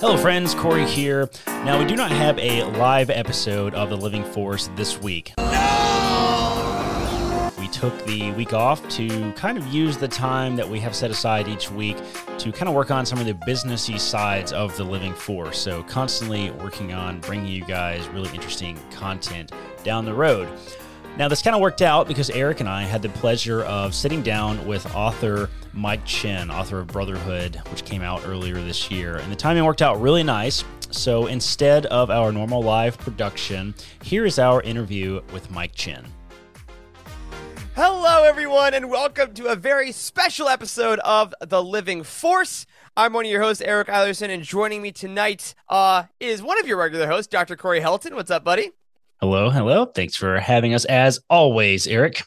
Hello, friends. Corey here. Now, we do not have a live episode of The Living Force this week. We took the week off to kind of use the time that we have set aside each week to kind of work on some of the businessy sides of The Living Force. So, constantly working on bringing you guys really interesting content down the road. Now, this kind of worked out because Eric and I had the pleasure of sitting down with author Mike Chen, author of Brotherhood, which came out earlier this year. And the timing worked out really nice. So instead of our normal live production, here is our interview with Mike Chen. Hello, everyone, and welcome to a very special episode of The Living Force. I'm one of your hosts, Eric Eilerson, and joining me tonight uh, is one of your regular hosts, Dr. Corey Helton. What's up, buddy? Hello, hello. Thanks for having us as always, Eric.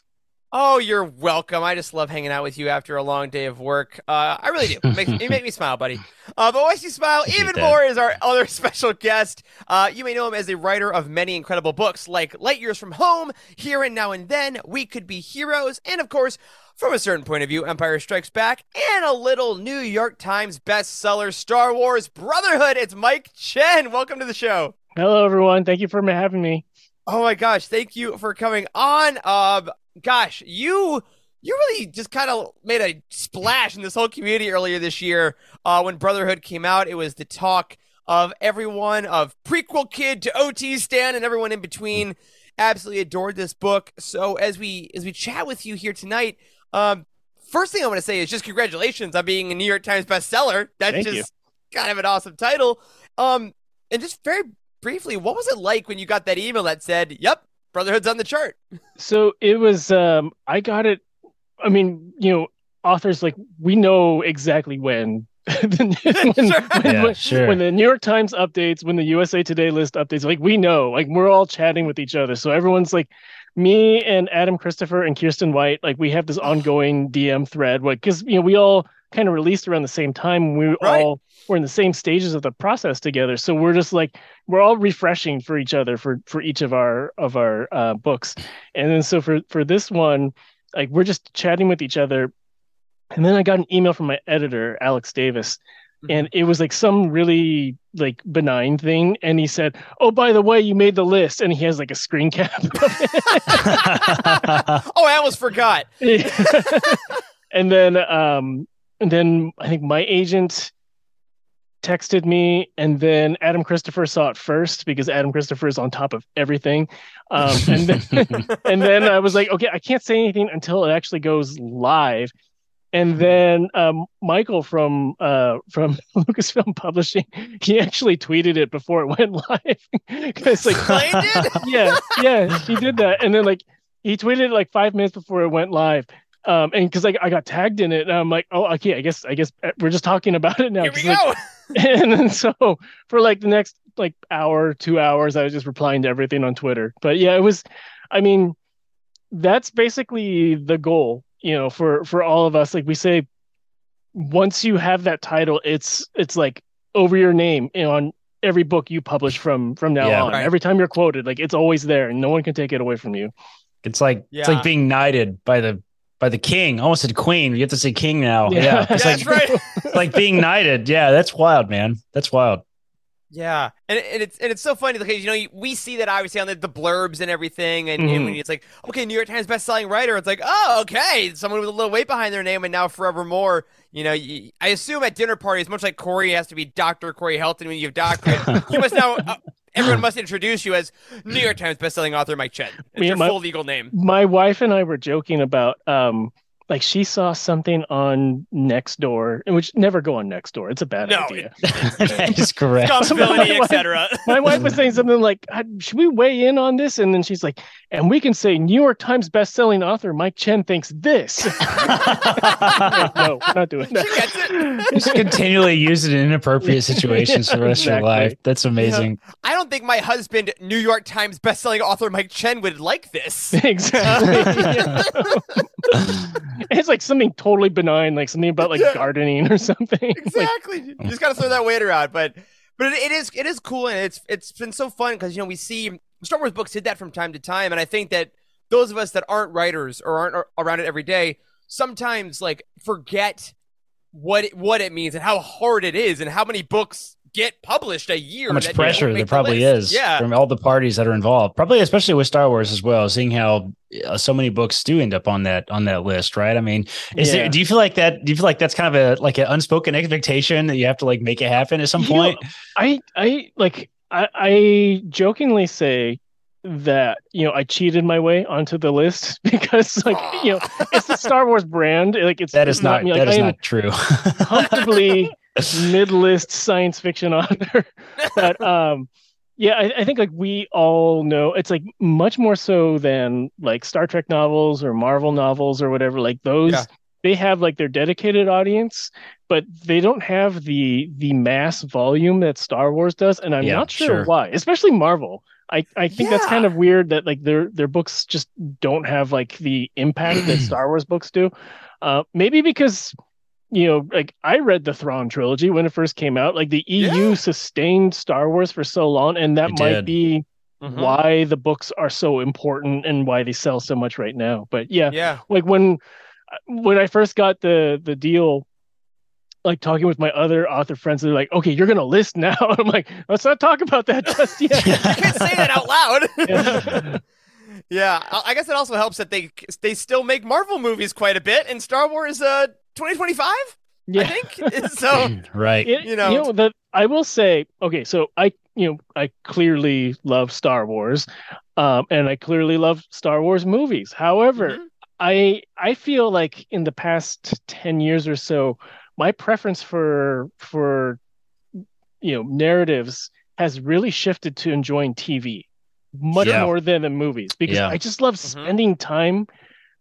Oh, you're welcome. I just love hanging out with you after a long day of work. Uh, I really do. It you make me smile, buddy. Uh, but what makes you smile even that. more is our other special guest. Uh, you may know him as a writer of many incredible books like Light Years from Home, Here and Now and Then, We Could Be Heroes, and of course, from a certain point of view, Empire Strikes Back, and a little New York Times bestseller, Star Wars Brotherhood. It's Mike Chen. Welcome to the show. Hello, everyone. Thank you for having me. Oh my gosh, thank you for coming on. Um, gosh, you you really just kind of made a splash in this whole community earlier this year uh, when Brotherhood came out. It was the talk of everyone of prequel kid to OT Stan and everyone in between. Absolutely adored this book. So as we as we chat with you here tonight, um, first thing I want to say is just congratulations on being a New York Times bestseller. That's Thank just you. kind of an awesome title. Um, and just very briefly, what was it like when you got that email that said, "Yep, Brotherhood's on the chart"? So it was. Um, I got it. I mean, you know, authors like we know exactly when. when, sure. when, Yeah, when, sure. when the New York Times updates, when the USA Today list updates, like we know, like we're all chatting with each other. So everyone's like, me and Adam Christopher and Kiersten White, like we have this ongoing DM thread, like because you know we all kind of released around the same time. We Right. all were in the same stages of the process together, so we're just like we're all refreshing for each other for for each of our of our uh, books, and then so for for this one, like we're just chatting with each other, and then I got an email from my editor Alex Davis, and it was like some really like benign thing, and he said, "Oh, by the way, you made the list," and he has like a screen cap. of it. Oh, I almost forgot. and then um and then I think my agent texted me and then Adam Christopher saw it first because Adam Christopher is on top of everything. Um and then and then I was like, okay, I can't say anything until it actually goes live. And then um, Michael from uh, from Lucasfilm Publishing, he actually tweeted it before it went live. 'Cause, like, Claimed it? yeah, yeah, he did that, and then like he tweeted it like five minutes before it went live. Um, and because like I got tagged in it, and I'm like, oh, okay, I guess I guess uh, we're just talking about it now. Here we 'cause, like, go. and then so for like the next like hour, two hours, I was just replying to everything on Twitter. But yeah, it was, I mean, that's basically the goal, you know, for for all of us. Like we say, once you have that title, it's it's like over your name you know, on every book you publish from from now Yeah. on. Right. Every time you're quoted, like it's always there, and no one can take it away from you. it's like it's like being knighted by the by the king. I almost said queen. You have to say king now. Yeah. Yeah, it's That's like right. like being knighted. Yeah, that's wild, man. That's wild. Yeah, and, and it's and it's so funny because you know we see that obviously on the, the blurbs and everything, and, and Mhm. when it's like okay, New York Times best-selling writer, it's like oh okay, someone with a little weight behind their name, and now forevermore, you know, you, I assume at dinner parties, much like Corey has to be Doctor Corey Helton when you have doctorate, you must now uh, everyone must introduce you as New York Times best-selling author Mike Chen. It's Yeah, your my- full legal name. My wife and I were joking about um like she saw something on Nextdoor, which never go on next door It's a bad No, idea. that is correct. Responsibility, etc. My wife was saying something like, "Uh, "Should we weigh in on this?" And then she's like, "And we can say New York Times best-selling author Mike Chen thinks this." no, we're not doing She that. gets it. Just continually use it in inappropriate situations for the rest of your life. That's amazing. I don't think my husband, New York Times best-selling author Mike Chen, would like this. exactly. It's like something totally benign, like something about like Yeah. gardening or something. Like, exactly. you just got to throw that weight around, but but it, it is it is cool and it's it's been so fun because you know we see Star Wars books did that from time to time, and I think that those of us that aren't writers or aren't around it every day sometimes like forget what it, what it means and how hard it is and how many books get published a year. How much that pressure there make the probably is Yeah. from all the parties that are involved. Probably especially with Star Wars as well, seeing how uh, so many books do end up on that on that list, right? I mean, is Yeah. there do you feel like that do you feel like that's kind of a like an unspoken expectation that you have to like make it happen at some You know, point? I I like I, I jokingly say that you know I cheated my way onto the list because like you know it's the Star Wars brand like it's that is not me like that is I am not true. comfortably mid-list science fiction author but um yeah I, I think like we all know it's like much more so than like Star Trek novels or Marvel novels or whatever like those Yeah. they have like their dedicated audience but they don't have the the mass volume that Star Wars does and I'm Yeah, not sure, sure. why especially Marvel I, I think that's kind of weird that like their their books just don't have like the impact that Star Wars books do. Uh, maybe because you know, like I read the Thrawn trilogy when it first came out. Like the EU Yeah. sustained Star Wars for so long, and that It might did. be Mhm. why the books are so important and why they sell so much right now. But yeah, Yeah. like when when I first got the the deal, like talking with my other author friends, they're like, "Okay, you're gonna list now." I'm like, "Let's not talk about that just yet." You can't say that out loud. Yeah. yeah, I I guess it also helps that they they still make Marvel movies quite a bit, and Star Wars uh 2025, I yeah. think. so right. It- you know- that I will say, okay, so I, you know, I clearly love Star Wars, um, and I clearly love Star Wars movies. However, Mhm. I I feel like in the past ten years or so, my preference for for you know narratives has really shifted to enjoying TV much Yeah. more than the movies because Yeah. I just love Mhm. spending time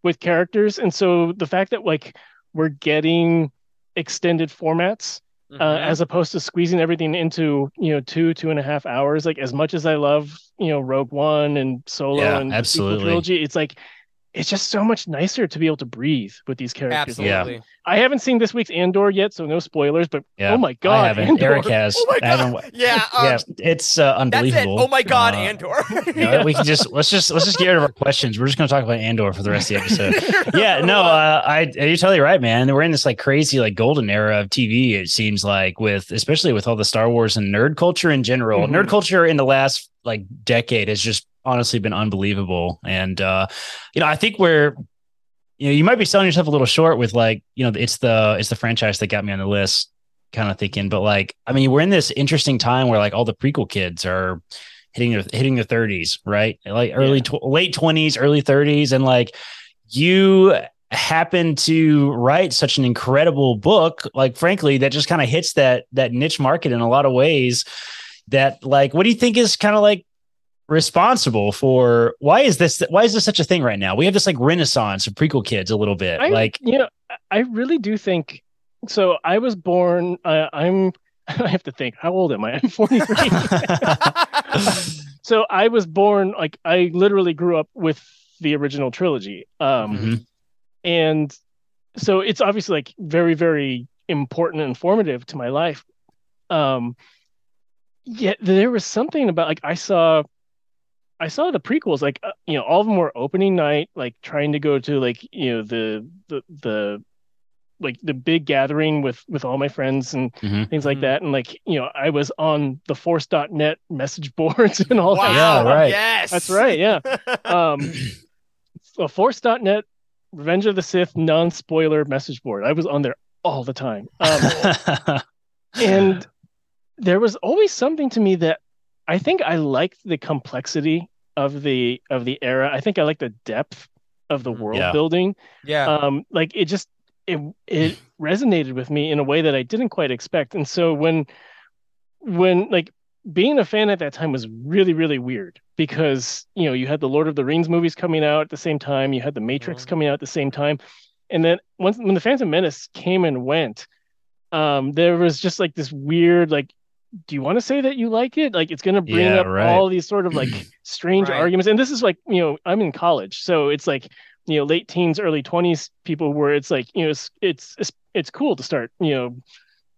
with characters, and so the fact that like we're getting extended formats uh, Mhm. as opposed to squeezing everything into you know two two and a half hours like as much as i love you know rogue one and solo Yeah, and absolutely. trilogy it's like it's just so much nicer to be able to breathe with these characters absolutely. i haven't seen this week's andor yet so no spoilers but Yeah, oh my god I haven't. Andor. Eric has. Oh my I god. Yeah. Um, yeah, it's uh, That's it. unbelievable. Oh my god, Uh, Andor. you know, we can just let's just let's just get rid of our questions. We're just going to talk about Andor for the rest of the episode. yeah, no, uh, I you're totally right, man. We're in this like crazy like golden era of TV. It seems like with especially with all the Star Wars and nerd culture in general. Mhm. Nerd culture in the last like decade has just honestly been unbelievable. And uh, you know, I think we're you know you might be selling yourself a little short with like you know it's the it's the franchise that got me on the list kind of thinking but like i mean we're in this interesting time where like all the prequel kids are hitting their hitting their 30s right like early Yeah. tw- late 20s early 30s and like you happen to write such an incredible book like frankly that just kind of hits that that niche market in a lot of ways that like what do you think is kind of like responsible for why is this why is this such a thing right now? We have this like renaissance of prequel kids a little bit I, like you know i really do think so i was born uh, i'm i have to think how old am i? I'm 43 so i was born like i literally grew up with the original trilogy um Mhm. and so it's obviously like very very important and informative to my life. Um yet there was something about like i saw i saw the prequels like uh, you know all of them were opening night like trying to go to like you know the the the like the big gathering with with all my friends and Mhm. things like Mhm. that and like you know i was on the force.net message boards and all that wow. Yeah, right. Yes. that's right yeah um a force.net revenge of the sith non-spoiler message board i was on there all the time um, and there was always something to me that i think i liked the complexity of the of the era i think i like the depth of the Mhm. world Yeah. building yeah. um like it just it it resonated with me in a way that i didn't quite expect and so when when like being a fan at that time was really really weird because you know you had the lord of the rings movies coming out at the same time you had the matrix Mhm. coming out at the same time and then once when the phantom menace came and went um there was just like this weird like do you want to say that you like it like it's going to bring Yeah, up right. all these sort of like strange Right. arguments and this is like you know i'm in college so it's like you know late teens early 20s people where it's like you know it's it's it's, it's cool to start you know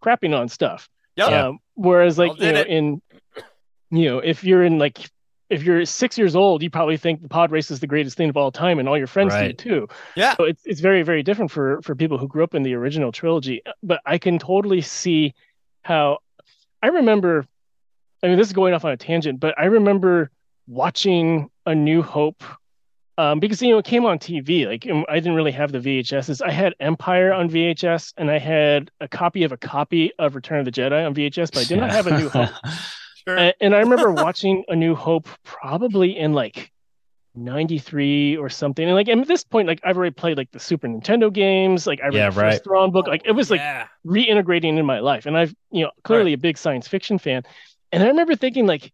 crapping on stuff Yeah. um, whereas like you know it. in you know if you're in like if you're six years old you probably think the pod race is the greatest thing of all time and all your friends Right. do too Yeah. so it's, it's very very different for for people who grew up in the original trilogy but i can totally see how I remember. I mean, this is going off on a tangent, but I remember watching A New Hope um, because you know it came on TV. Like I didn't really have the VHSs. I had Empire on VHS, and I had a copy of a copy of Return of the Jedi on VHS, but I did not have A New Hope. sure. and, and I remember watching A New Hope probably in like 93 or something. And like at this point, like I've already played like the Super Nintendo games, like I read yeah, the right. first Thrawn book. Like it was like yeah. reintegrating in my life. And I've, you know, clearly right. a big science fiction fan. And I remember thinking like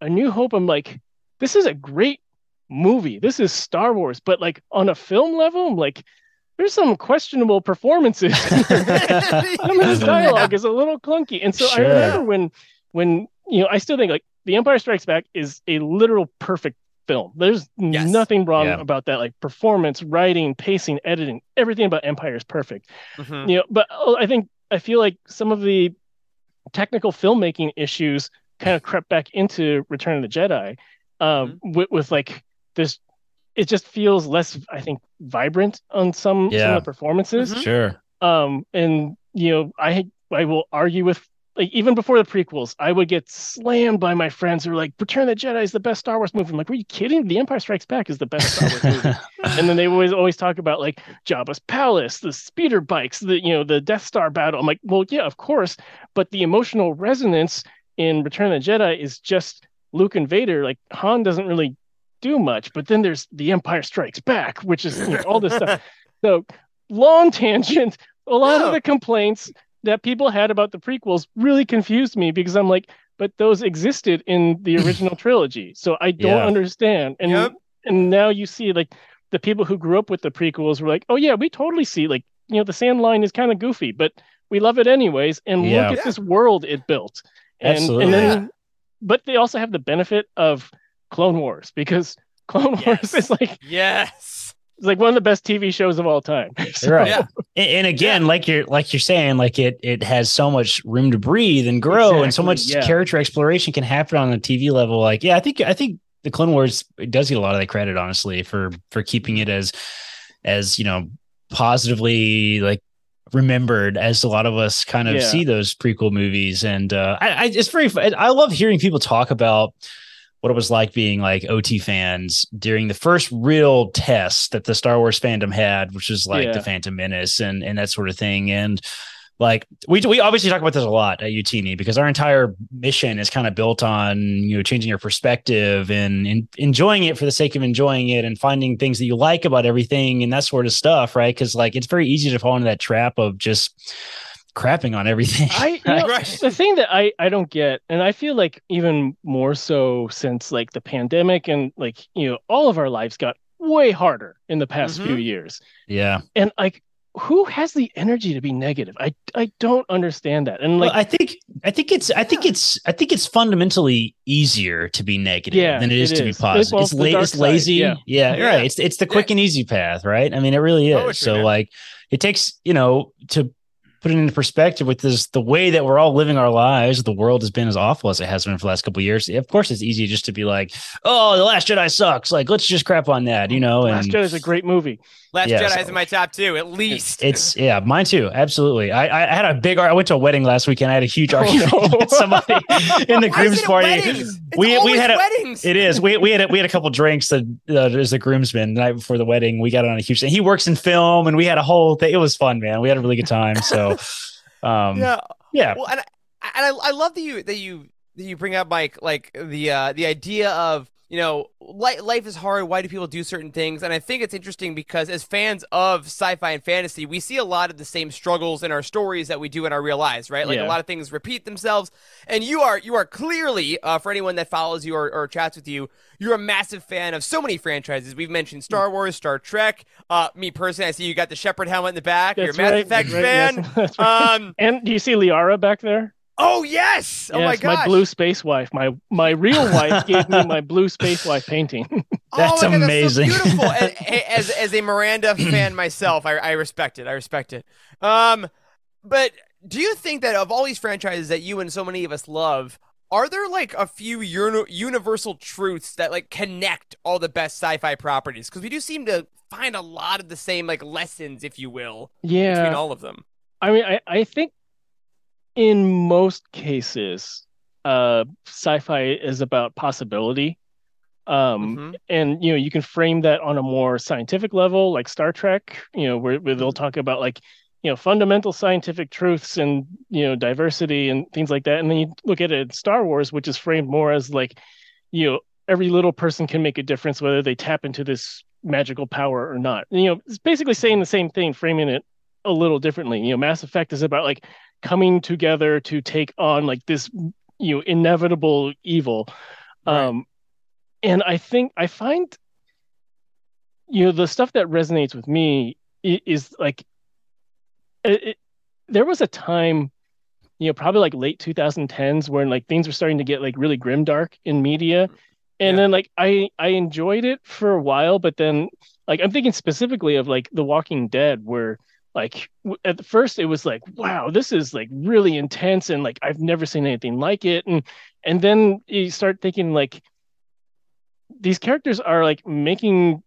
A New Hope, I'm like, this is a great movie. This is Star Wars, but like on a film level, I'm like, there's some questionable performances. Some of this dialogue is a little clunky. And so sure. I remember when when you know, I still think like The Empire Strikes Back is a literal perfect film. There's yes. nothing wrong yeah. about that. Like performance, writing, pacing, editing, everything about Empire is perfect. Mm-hmm. You know, but uh, I think I feel like some of the technical filmmaking issues kind of crept back into Return of the Jedi um, mm-hmm. with, with like this it just feels less i think vibrant on some, yeah. some of the performances mm-hmm. sure um and you know i i will argue with like even before the prequels i would get slammed by my friends who are like return of the jedi is the best star wars movie i'm like are you kidding the empire strikes back is the best star wars movie and then they always always talk about like jabba's palace the speeder bikes the you know the death star battle i'm like well yeah of course but the emotional resonance in return of the jedi is just luke and vader like han doesn't really do much. But then there's The Empire Strikes Back, which is you know, all this stuff. So long tangent. A lot of the complaints that people had about the prequels really confused me because I'm like, but those existed in the original trilogy, so I don't yeah. understand. And yep. and now you see like the people who grew up with the prequels were like, oh yeah, we totally see like you know the sand line is kind of goofy, but we love it anyways. And yeah. look at yeah. this world it built. And, Absolutely. And then, but they also have the benefit of Clone Wars because Clone yes. Wars is like yes, it's like one of the best TV shows of all time. so, right. Yeah. And, and again, yeah. like you're like you're saying, like it it has so much room to breathe and grow, exactly. and so much yeah. character exploration can happen on the TV level. Like, yeah, I think I think the Clone Wars does get a lot of the credit, honestly, for for keeping it as as you know positively like remembered as a lot of us kind of yeah. see those prequel movies and uh I, I it's very i love hearing people talk about what it was like being like OT fans during the first real test that the Star Wars fandom had, which was like yeah. the Phantom Menace and and that sort of thing. And like we we obviously talk about this a lot at Youtini because our entire mission is kind of built on you know changing your perspective and, and enjoying it for the sake of enjoying it and finding things that you like about everything and that sort of stuff, right? Because like it's very easy to fall into that trap of just crapping on everything. I you know, right. the thing that I I don't get, and I feel like even more so since like the pandemic and like you know all of our lives got way harder in the past mm-hmm. few years. Yeah, and like who has the energy to be negative? I I don't understand that. And like well, I think I think it's I think it's I think it's fundamentally easier to be negative yeah, than it is it to is. be positive. Well, it's, la- it's lazy. Yeah. yeah, yeah, right. It's it's the quick and easy path, right? I mean, it really is. Poetry, so man. like it takes, you know, to put it into perspective with this the way that we're all living our lives the world has been as awful as it has been for the last couple years of course it's easy just to be like oh the last jedi sucks like let's just crap on that you know and last jedi is a great movie Last yes. Jedi is in my top two, at least. It's yeah, mine too. Absolutely. I, I had a big. I went to a wedding last weekend. I had a huge argument oh, no. with somebody in the groom's party. We we had a, weddings. It is. We we had a, we had a couple drinks that, uh, as a groomsman the night before the wedding. We got on a huge thing. He works in film, and we had a whole thing. It was fun, man. We had a really good time. So. Um, yeah, yeah. Well, and I, and I, I love that you that you that you bring up Mike like the uh, the idea of you know, life is hard. Why do people do certain things? And I think it's interesting because as fans of sci-fi and fantasy, we see a lot of the same struggles in our stories that we do in our real lives, right? Like yeah. a lot of things repeat themselves. And you are you are clearly, uh, for anyone that follows you or, or, chats with you, you're a massive fan of so many franchises. We've mentioned Star Wars, Star Trek. Uh, me personally, I see you got the Shepard helmet in the back. That's you're a Mass right. Effect right. fan. Yes. Right. Um, and do you see Liara back there? Oh yes! Oh my god! My blue space wife. My my real wife gave me my blue space wife painting. that's oh God, amazing. That's so beautiful. as, as a Miranda fan myself, I, I respect it. I respect it. Um, but do you think that of all these franchises that you and so many of us love, are there like a few uni- universal truths that like connect all the best sci-fi properties? Because we do seem to find a lot of the same like lessons, if you will, yeah, between all of them. I mean, I, I think in most cases, uh, sci-fi is about possibility. Um, mm-hmm. and you know, you can frame that on a more scientific level, like Star Trek, you know, where, where they'll mm-hmm. talk about like, you know, fundamental scientific truths and you know, diversity and things like that. And then you look at it in Star Wars, which is framed more as like, you know, every little person can make a difference whether they tap into this magical power or not. And, you know, it's basically saying the same thing, framing it a little differently. You know, Mass Effect is about like coming together to take on like this, you know, inevitable evil. Right. Um, and I think I find, you know, the stuff that resonates with me is, is like, it, it, there was a time you know probably like late 2010s when like things were starting to get like really grim dark in media and yeah. then like i i enjoyed it for a while but then like i'm thinking specifically of like the walking dead where like at first it was like wow this is like really intense and like i've never seen anything like it. And and then you start thinking like these characters are like making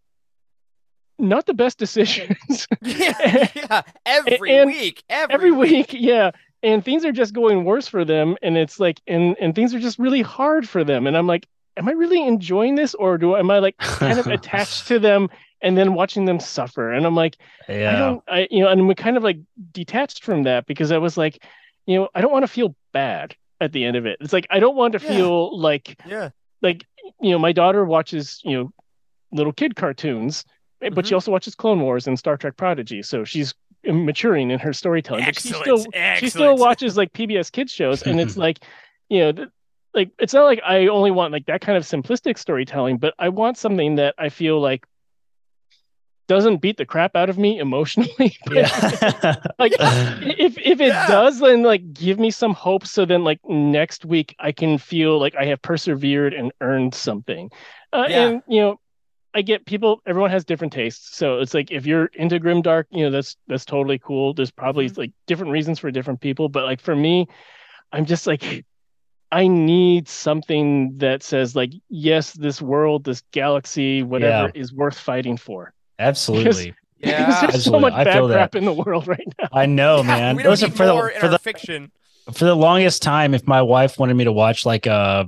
not the best decisions. Yeah, yeah. every and, week every, every week. week yeah. And things are just going worse for them. And it's like and and things are just really hard for them. And i'm like am I really enjoying this or do am I like kind of attached to them and then watching them suffer? And I'm like, yeah. I don't, I, you know, and we kind of like detached from that because I was like, you know, I don't want to feel bad at the end of it. It's like, I don't want to yeah. feel like, yeah, like, you know, my daughter watches, you know, little kid cartoons, mm-hmm. but she mm-hmm. also watches Clone Wars and Star Trek Prodigy. So she's maturing in her storytelling. Excellent. But she still, Excellent. she still watches like PBS kids shows. And it's like, you know, like it's not like I only want like that kind of simplistic storytelling, but I want something that I feel like doesn't beat the crap out of me emotionally. yeah. like if if it yeah. does, then like give me some hope so then like next week I can feel like I have persevered and earned something. Uh, yeah. And you know, I get people. Everyone has different tastes, so it's like if you're into grim dark, you know that's that's totally cool. There's probably mm-hmm. like different reasons for different people, but like for me, I'm just like I need something that says like, yes, this world, this galaxy, whatever, yeah. is worth fighting for. Absolutely. Because, yeah, because there's Absolutely. so much bad crap in the world right now. I know, yeah, man. We don't need for more the, for the fiction. For the longest time, if my wife wanted me to watch like a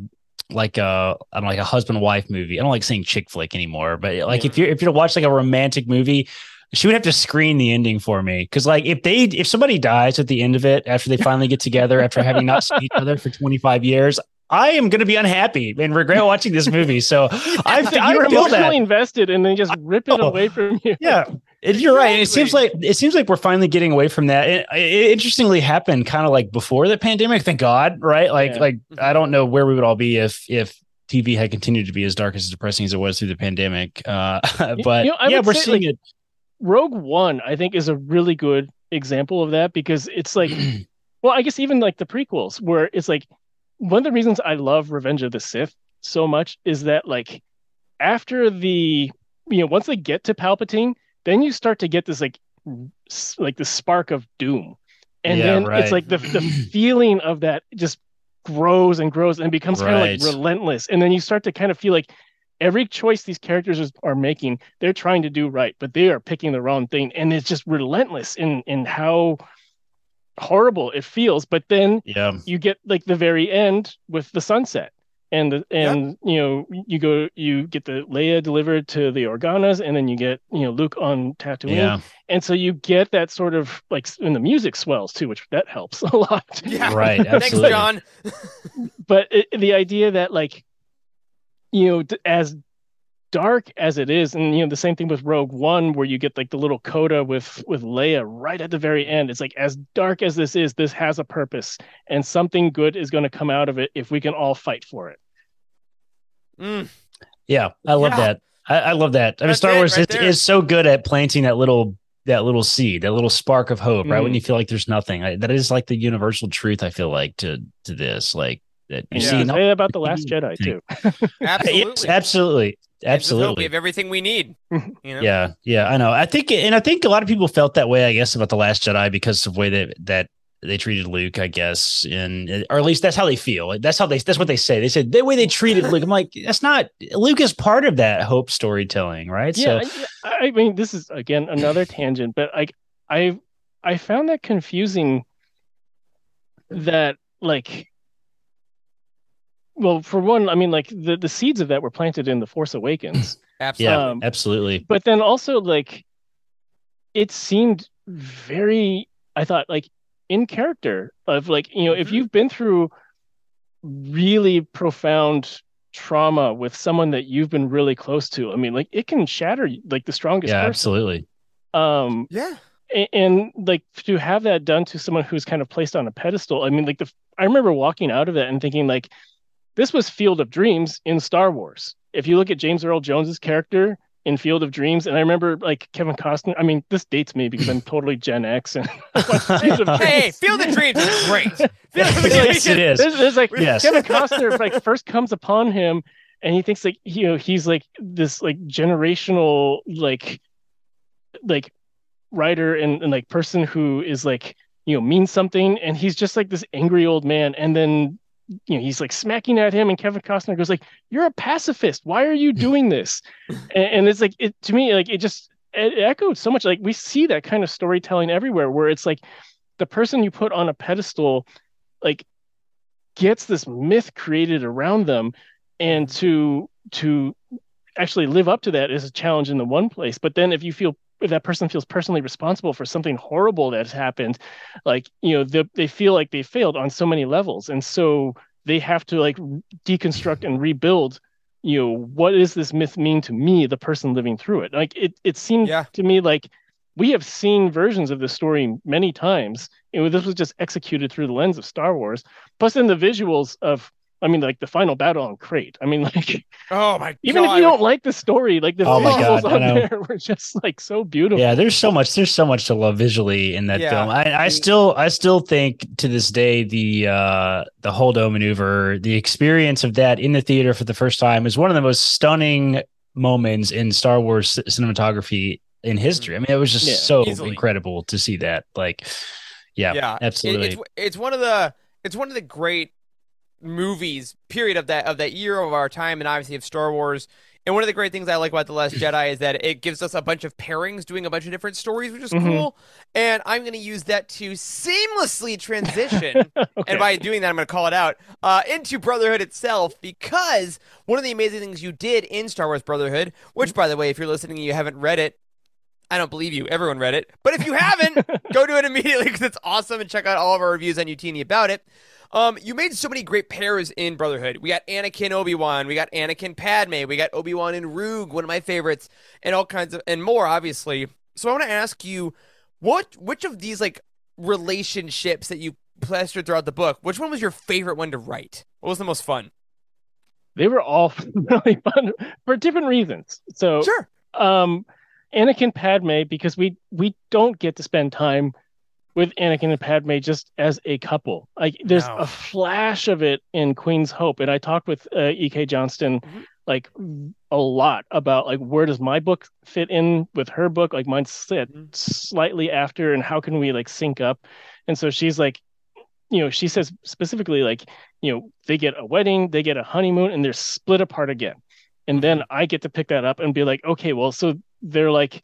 like a I don't know, like a husband wife movie. I don't like saying chick flick anymore, but like yeah. if you're if you're to watch like a romantic movie, she would have to screen the ending for me because like if they if somebody dies at the end of it after they finally get together after having not seen each other for 25 years I am going to be unhappy and regret watching this movie. So yeah, I, I you're feel emotionally that. invested and then just rip it oh, away from you. Yeah. you're right. It seems like it seems like we're finally getting away from that. It, it interestingly happened kind of like before the pandemic. Thank God, right? Like, yeah. like mm-hmm. I don't know where we would all be if if TV had continued to be as dark as depressing as it was through the pandemic. Uh, but you know, yeah, we're seeing like, it. Rogue One, I think, is a really good example of that because it's like, well, I guess even like the prequels, where it's like one of the reasons I love Revenge of the Sith so much is that like after the you know once they get to Palpatine, then you start to get this like like the spark of doom, and yeah, then right. it's like the the feeling of that just grows and grows and becomes right. kind of like relentless, and then you start to kind of feel like every choice these characters are making, they're trying to do right, but they are picking the wrong thing, and it's just relentless in in how horrible it feels. But then yeah. you get like the very end with the sunset. And the, and you know you go you get the Leia delivered to the Organas and then you get you know Luke on Tatooine yeah. and so you get that sort of like and the music swells too which that helps a lot yeah right absolutely. thanks John but it, the idea that like you know, as dark as it is, and you know, the same thing with Rogue One, where you get like the little coda with with Leia right at the very end. It's like as dark as this is, this has a purpose, and something good is going to come out of it if we can all fight for it. Mm. Yeah, I love yeah. that. I, I, love that. I mean, Star Wars right is, is so good at planting that little that little seed, that little spark of hope, mm. right? When mm. you feel like there's nothing, I, that is like the universal truth. I feel like to to this, like that you yeah. see say about the Last Jedi too. absolutely, absolutely, absolutely. We have everything we need. You know? Yeah, yeah, I know. I think, and I think a lot of people felt that way. I guess about the Last Jedi because of the way that that they treated Luke, I guess, and or at least that's how they feel. That's how they. That's what they say. They said the way they treated Luke. I'm like, that's not Luke is part of that hope storytelling, right? Yeah, so, I mean, this is again another tangent, but like I I found that confusing that like well for one i mean like the the seeds of that were planted in the force awakens absolutely Yeah, Um, absolutely. but then also like it seemed very i thought like in character of like you know if Mhm. you've been through really profound trauma with someone that you've been really close to i mean like it can shatter like the strongest Yeah, person absolutely. um yeah a- and, like to have that done to someone who's kind of placed on a pedestal i mean like the i remember walking out of that and thinking like this was field of dreams in star wars if you look at james earl jones's character in field of dreams and i remember like kevin costner i mean this dates me because i'm totally gen x and Field of hey Dreams. field of dreams is great Field of Yes, it is. there's, there's like Yes. Kevin Costner like first comes upon him and he thinks like you know he's like this like generational like like writer and, and like person who is like you know means something and he's just like this angry old man and then you know he's like smacking at him and Kevin Costner goes like you're a pacifist. Why are you doing this? And, and it's like it to me like it just it echoed so much like we see that kind of storytelling everywhere where it's like the person you put on a pedestal like gets this myth created around them and to to actually live up to that is a challenge in the one place. But then if you feel that person feels personally responsible for something horrible that's happened like you know they, they feel like they failed on so many levels. And so they have to like deconstruct and rebuild you know what does this myth mean to me the person living through it? Like it it seemed Yeah. to me like we have seen versions of this story many times. And this was just executed through the lens of star wars. Plus in the visuals of i mean like the final battle on Crait i mean like oh my even god if you don't like the story like the Oh visuals God, on there were just like so beautiful Yeah, there's so much. There's so much to love visually in that Yeah. film. I, I still, I still think to this day the uh, the Holdo maneuver, the experience of that in the theater for the first time, is one of the most stunning moments in Star Wars c- cinematography in history. I mean, it was just Yeah. so Easily. incredible to see that. Like, yeah, yeah It- absolutely. it's it's one of the it's one of the great movies period of that of that year of our time and obviously of Star Wars. And one of the great things I like about The Last Jedi is that it gives us a bunch of pairings doing a bunch of different stories, which is Mhm. cool. And I'm going to use that to seamlessly transition okay. and by doing that, I'm going to call it out uh, into Brotherhood itself because one of the amazing things you did in Star Wars Brotherhood, which, by the way, if you're listening and you haven't read it, I don't believe you. Everyone read it. But if you haven't, go do it immediately because it's awesome and check out all of our reviews on Youtini about it. Um, you made so many great pairs in Brotherhood. We got Anakin Obi Wan, we got Anakin Padme, we got Obi Wan and Ruug, one of my favorites, and all kinds of and more, obviously. So I want to ask you, what which of these like relationships that you plastered throughout the book, which one was your favorite one to write? What was the most fun? they were all really fun for different reasons so Sure. um Anakin Padme because we we don't get to spend time with Anakin and Padme just as a couple. Like there's No. a flash of it in Queen's Hope, and I talked with uh, E.K. Johnston Mhm. like a lot about like where does my book fit in with her book? Like mine's set Mhm. slightly after, and how can we like sync up? And so she's like, you know, she says specifically like, you know, they get a wedding, they get a honeymoon, and they're split apart again. And then I get to pick that up and be like, okay, well, so they're like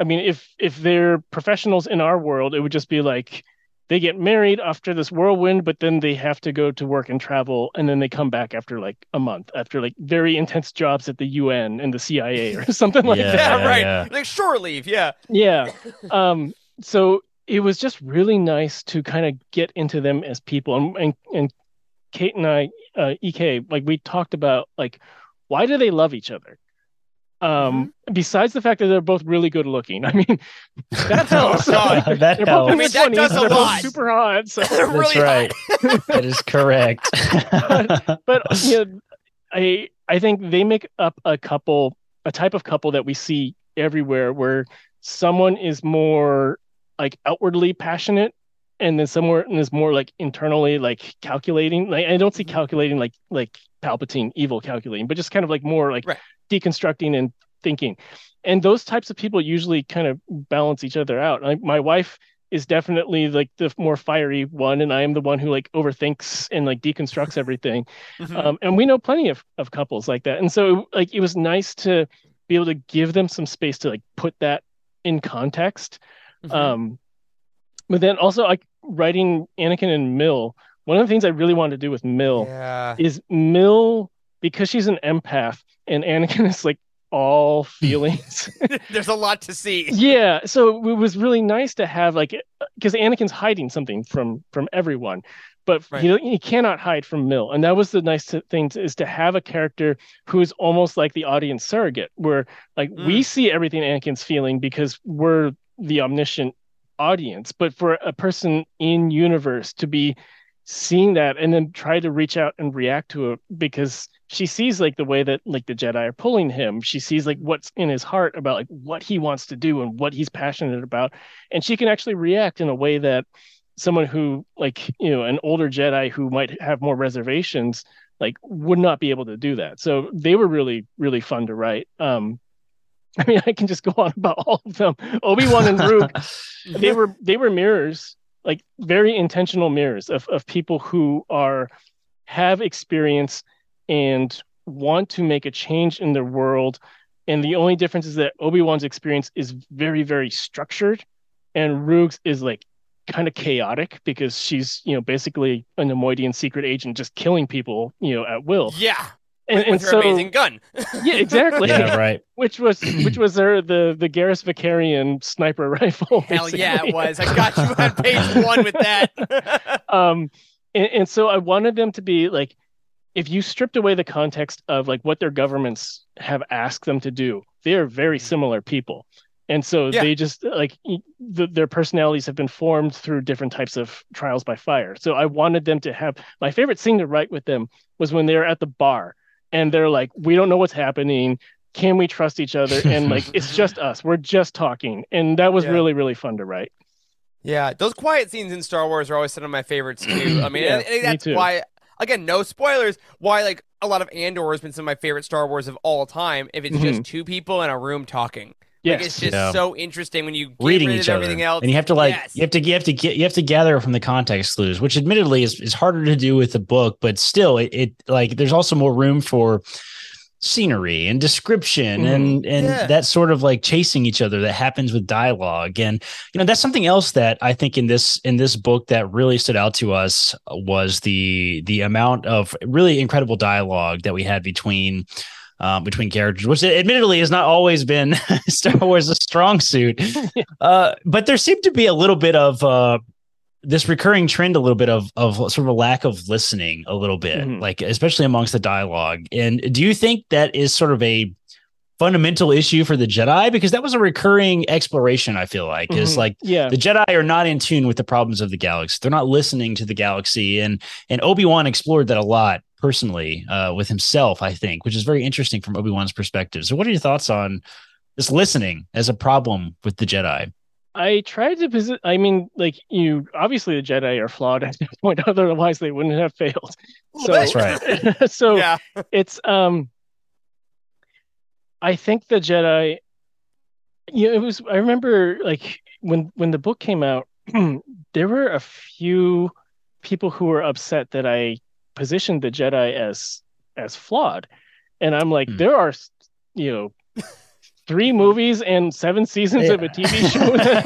I mean, if if they're professionals in our world, it would just be like they get married after this whirlwind, but then they have to go to work and travel, and then they come back after like a month, after like very intense jobs at the UN and the CIA or something like Yeah, that. Yeah, yeah, right. yeah. Like shore leave. Yeah. Yeah. Um, so it was just really nice to kind of get into them as people. And and, and Kate and I, uh, Ek, like we talked about like why do they love each other? Um, besides the fact that they're both really good looking. I mean, that helps. Oh, God. that helps. I mean, their that does a lot. super hot. So They're That's really right. hot. that is correct. but you know, I I think they make up a couple, a type of couple that we see everywhere, where someone is more like outwardly passionate, and then someone is more like internally like calculating. Like I don't see Mhm. calculating like like Palpatine, evil calculating, but just kind of like more like Right. Deconstructing and thinking. And those types of people usually kind of balance each other out. Like my wife is definitely like the more fiery one and i am the one who like overthinks and like deconstructs everything Mhm. um, and we know plenty of, of couples like that and so like it was nice to be able to give them some space to like put that in context Mhm. um but then also like writing Anakin and Mill. One of the things I really wanted to do with Mill Yeah. is Mill because she's an empath and Anakin is like all feelings. There's a lot to see. yeah, so it was really nice to have like because Anakin's hiding something from from everyone, but Right. he he cannot hide from Mill, and that was the nice to- thing to, is to have a character who's almost like the audience surrogate, where like we Mm. see everything Anakin's feeling because we're the omniscient audience, but for a person in universe to be seeing that and then try to reach out and react to it because she sees like the way that like the Jedi are pulling him. She sees like what's in his heart about like what he wants to do and what he's passionate about. And she can actually react in a way that someone who like, you know, an older Jedi who might have more reservations like would not be able to do that. So they were really, really fun to write. Um I mean, I can just go on about all of them. Obi-Wan and Ruug, they were they were mirrors like very intentional mirrors of, of people who are have experience and want to make a change in their world and the only difference is that obi-wan's experience is very very structured and Ruug's is like kind of chaotic because she's you know basically a Neimoidian secret agent just killing people you know at will Yeah. and, with and her so amazing gun. yeah exactly yeah, right. which was which was their the the Garrus Vakarian sniper rifle. Hell yeah, it was. I got you on page one with that. um and, and so i wanted them to be like if you stripped away the context of like what their governments have asked them to do they are very mm-hmm. similar people and so Yeah. they just like the, their personalities have been formed through different types of trials by fire so i wanted them to have my favorite scene to write with them was when they're at the bar and they're like we don't know what's happening can we trust each other and like it's just us we're just talking and that was Yeah. really really fun to write Yeah, those quiet scenes in Star Wars are always some of my favorites too. I mean, Yeah, think me that's too. why. Again, no spoilers. Why like a lot of Andor has been some of my favorite Star Wars of all time. If it's just mhm. two people in a room talking, yes like it's just Yeah. so interesting when you get reading each other, everything else. and you have to like Yes. you have to you have to get you have to gather from the context clues, which admittedly is, is harder to do with the book, but still, it, it like there's also more room for scenery and description Mhm. and and Yeah. that sort of like chasing each other that happens with dialogue and you know that's something else that i think in this in this book that really stood out to us was the the amount of really incredible dialogue that we had between um, between characters, which admittedly has not always been Star Wars' a strong suit. Uh, but there seemed to be a little bit of uh, this recurring trend, a little bit of of sort of a lack of listening, a little bit, Mhm. like especially amongst the dialogue. And do you think that is sort of a fundamental issue for the Jedi? Because that was a recurring exploration. I feel like is Mhm. like yeah the Jedi are not in tune with the problems of the galaxy. They're not listening to the galaxy, and and Obi Wan explored that a lot personally uh, with himself. I think, which is very interesting from Obi Wan's perspective. So, what are your thoughts on this listening as a problem with the Jedi? I tried to visit. I mean, like you, obviously the Jedi are flawed at this point. Otherwise, they wouldn't have failed. So, That's right. so yeah, it's um. I think the Jedi. You know, it was. I remember like when when the book came out, there were a few people who were upset that I positioned the Jedi as as flawed, and I'm like, Hmm. there are, you know. Three movies and seven seasons of a TV show that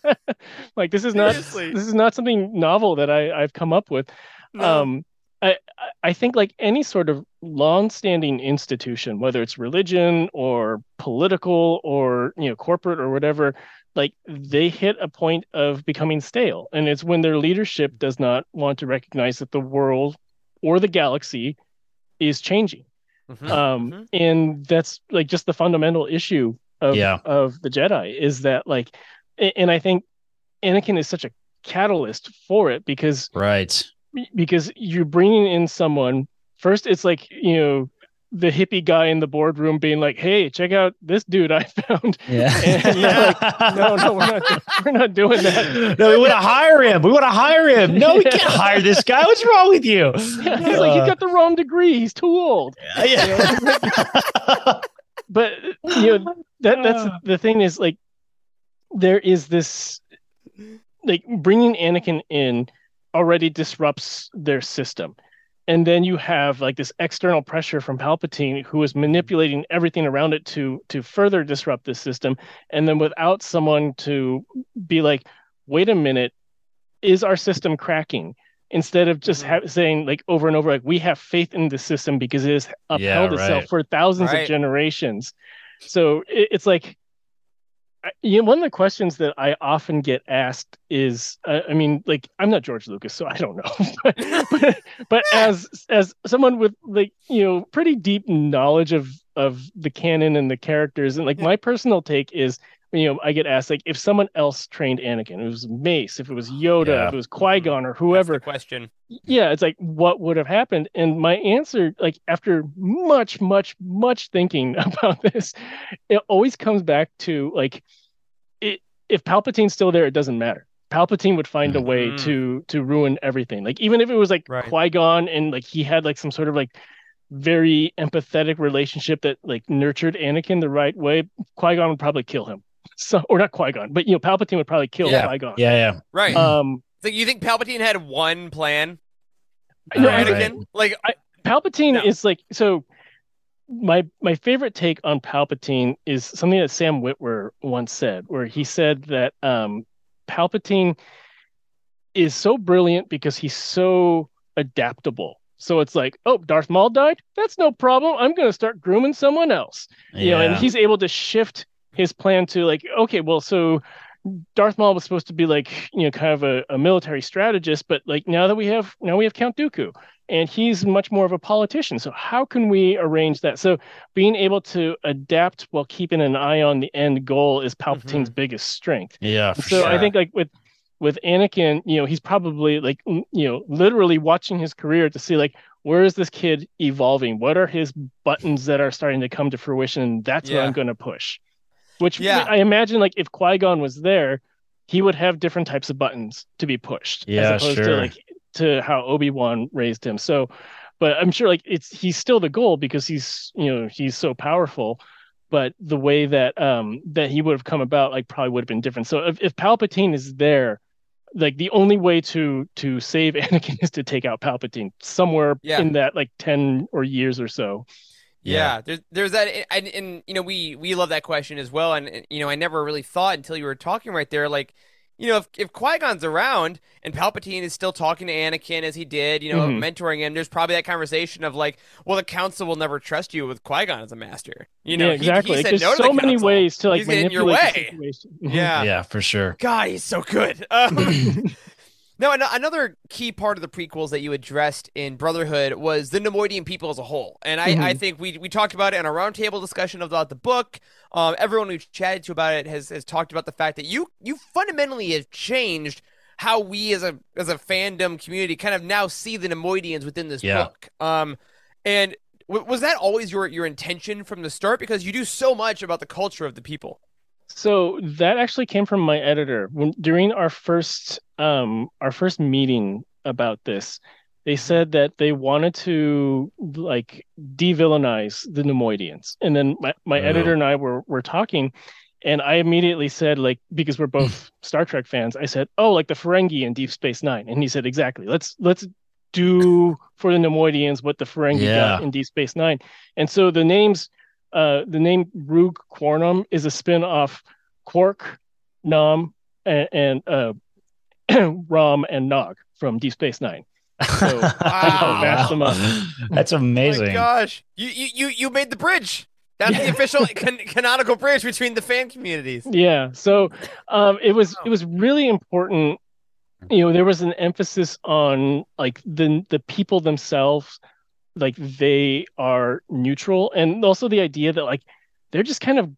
that. Like this is not Seriously. this is not something novel that I, I've come up with. No. Um, I I- I think like any sort of long-standing institution, whether it's religion or political or you know corporate or whatever, like they hit a point of becoming stale, and it's when their leadership does not want to recognize that the world or the galaxy is changing. Mhm. Um, Mhm. and that's like just the fundamental issue of Yeah. of the Jedi is that like, and I think Anakin is such a catalyst for it because Right. because you're bringing in someone first it's like you know the hippie guy in the boardroom being like hey check out this dude i found Yeah. And they're like, no no we're not we're not doing that no, we want to hire him. We want to hire him. No, we can't hire this guy. What's wrong with you? yeah, he's like he's got the wrong degree he's too old Uh, yeah. but you know that that's the thing is like there is this like bringing Anakin in already disrupts their system and then you have like this external pressure from Palpatine who is manipulating everything around it to to further disrupt this system and then without someone to be like wait a minute, is our system cracking? Instead of just Mhm. ha- saying like over and over, like we have faith in the system because it has Yeah, upheld itself for thousands Right. of generations. So it, it's like, I- you know, one of the questions that I often get asked is, uh, I mean, like I'm not George Lucas, so I don't know, but, but, but as as someone with like you know pretty deep knowledge of of the canon and the characters, and like my personal take is, you know, I get asked like if someone else trained Anakin, if it was Mace, if it was Yoda, Yeah. if it was Qui Gon, or whoever, the question. yeah, it's like what would have happened? And my answer, like after much, much, much thinking about this, it always comes back to like it if Palpatine's still there, it doesn't matter. Palpatine would find a way Mhm. to to ruin everything. Like even if it was like Right. Qui-Gon and like he had like some sort of like very empathetic relationship that like nurtured Anakin the right way, Qui-Gon would probably kill him. So or not Qui-Gon, but you know, Palpatine would probably kill Yeah. Qui-Gon. Yeah, yeah. Right. Um so you think Palpatine had one plan No, for I think- Anakin? Like, Palpatine No. is like so. My my favorite take on Palpatine is something that Sam Witwer once said, where he said that um, Palpatine is so brilliant because he's so adaptable. So it's like, oh, Darth Maul died. That's no problem. I'm going to start grooming someone else. You know, and he's able to shift his plan to like, okay, well, so Darth Maul was supposed to be like, you know, kind of a, a military strategist, but like now that we have now we have Count Dooku, and he's much more of a politician. So how can we arrange that? So being able to adapt while keeping an eye on the end goal is Palpatine's mm-hmm. biggest strength. Yeah, for So I think like with with Anakin, you know, he's probably like you know, literally watching his career to see like where is this kid evolving? What are his buttons that are starting to come to fruition? That's what I'm going to push. Which Yeah. I imagine like if Qui-Gon was there, he would have different types of buttons to be pushed Yeah, as opposed sure. to like to how Obi-Wan raised him. So but I'm sure like it's he's still the goal because he's you know he's so powerful but the way that um that he would have come about like probably would have been different. So if, if Palpatine is there, like the only way to to save Anakin is to take out Palpatine somewhere Yeah. in that like ten or years or so. Yeah, there's there's that, and, and you know we we love that question as well, and, and, you know I never really thought until you were talking right there, like you know if if Qui Gon's around and Palpatine is still talking to Anakin as he did, you know, Mhm. mentoring him, there's probably that conversation of like, well, the Council will never trust you with Qui Gon as a master, you know? yeah, exactly. He, Like, said there's no so the many ways to like He's getting in your manipulate the way. situation. Yeah. yeah, for sure. God, he's so good. Um, now, an- another key part of the prequels that you addressed in Brotherhood was the Neimoidian people as a whole, and I, I Mhm. think we we talked about it in a roundtable discussion about the book. Um, everyone we've chatted to about it has has talked about the fact that you you fundamentally have changed how we as a as a fandom community kind of now see the Neimoidians within this Yeah. book. Um, and w- was that always your your intention from the start? Because you do so much about the culture of the people. So that actually came from my editor when during our first um our first meeting about this. They said that they wanted to like de-villainize the Neimoidians, and then my, my Oh. editor and I were were talking, and I immediately said like because we're both Star Trek fans, I said oh like the Ferengi in Deep Space Nine, and he said exactly let's let's do for the Neimoidians what the Ferengi Yeah. got in Deep Space Nine, and so the names uh, the name Ruug Quornum is a spin off Quark, Nom, and, and uh, Rom and Nog from Deep Space Nine. So Wow. match them up. That's Oh my amazing. gosh, you you you, you made the bridge. That's the official can- canonical bridge between the fan communities. Yeah, so um, it was it was really important. You know, there was an emphasis on like the the people themselves, like they are neutral, and also the idea that like they're just kind of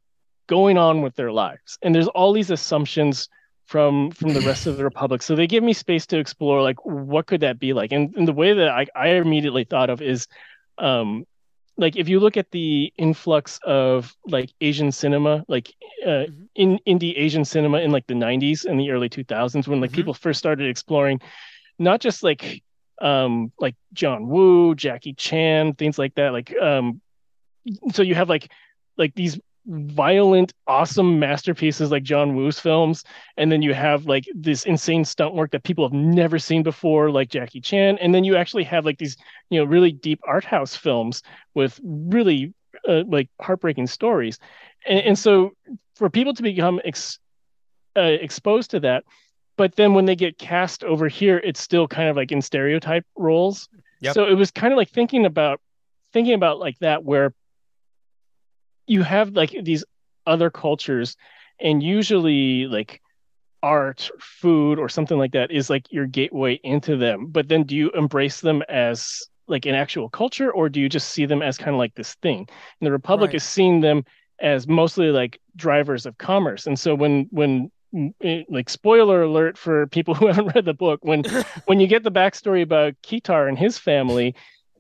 going on with their lives, and there's all these assumptions from from the rest of the republic so they give me space to explore like what could that be like and, and the way that I, I immediately thought of is um like if you look at the influx of like asian cinema like uh, Mhm. in indie asian cinema in like the 90s and the early 2000s when like Mhm. people first started exploring not just like um like john woo jackie chan things like that like um so you have like like these violent awesome masterpieces like john woo's films and then you have like this insane stunt work that people have never seen before like jackie chan and then you actually have like these you know really deep art house films with really uh, like heartbreaking stories and, and so for people to become ex, uh, exposed to that but then when they get cast over here, it's still kind of like in stereotype roles. Yep. So it was kind of like thinking about thinking about like that where you have like these other cultures and usually like art food or something like that is like your gateway into them. But then do you embrace them as like an actual culture or do you just see them as kind of like this thing? And the republic Right. is seeing them as mostly like drivers of commerce. And so when when eh, like spoiler alert for people who haven't read the book when when you get the backstory about Kitar and his family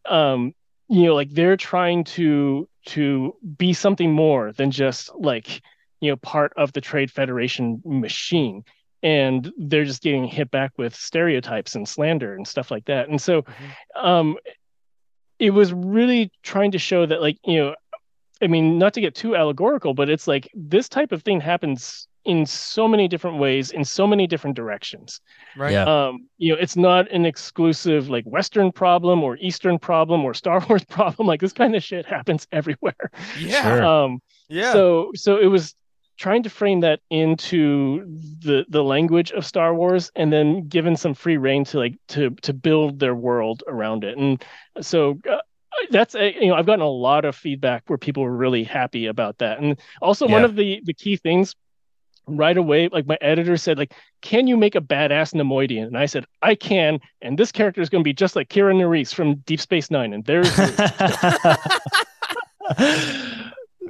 um you know like they're trying to to be something more than just like you know part of the trade federation machine and they're just getting hit back with stereotypes and slander and stuff like that and so Mhm. um it was really trying to show that like you know i mean not to get too allegorical but it's like this type of thing happens in so many different ways in so many different directions Right. Yeah. um you know it's not an exclusive like western problem or eastern problem or star wars problem like this kind of shit happens everywhere Yeah. Sure. um Yeah. so so it was trying to frame that into the the language of Star Wars and then given some free reign to like to to build their world around it. And so uh, that's a, you know I've gotten a lot of feedback where people were really happy about that. And also one of the the key things right away like my editor said like can you make a badass Neimoidian and I said I can and this character is going to be just like Kira Nerys from Deep Space 9 and there's Luke.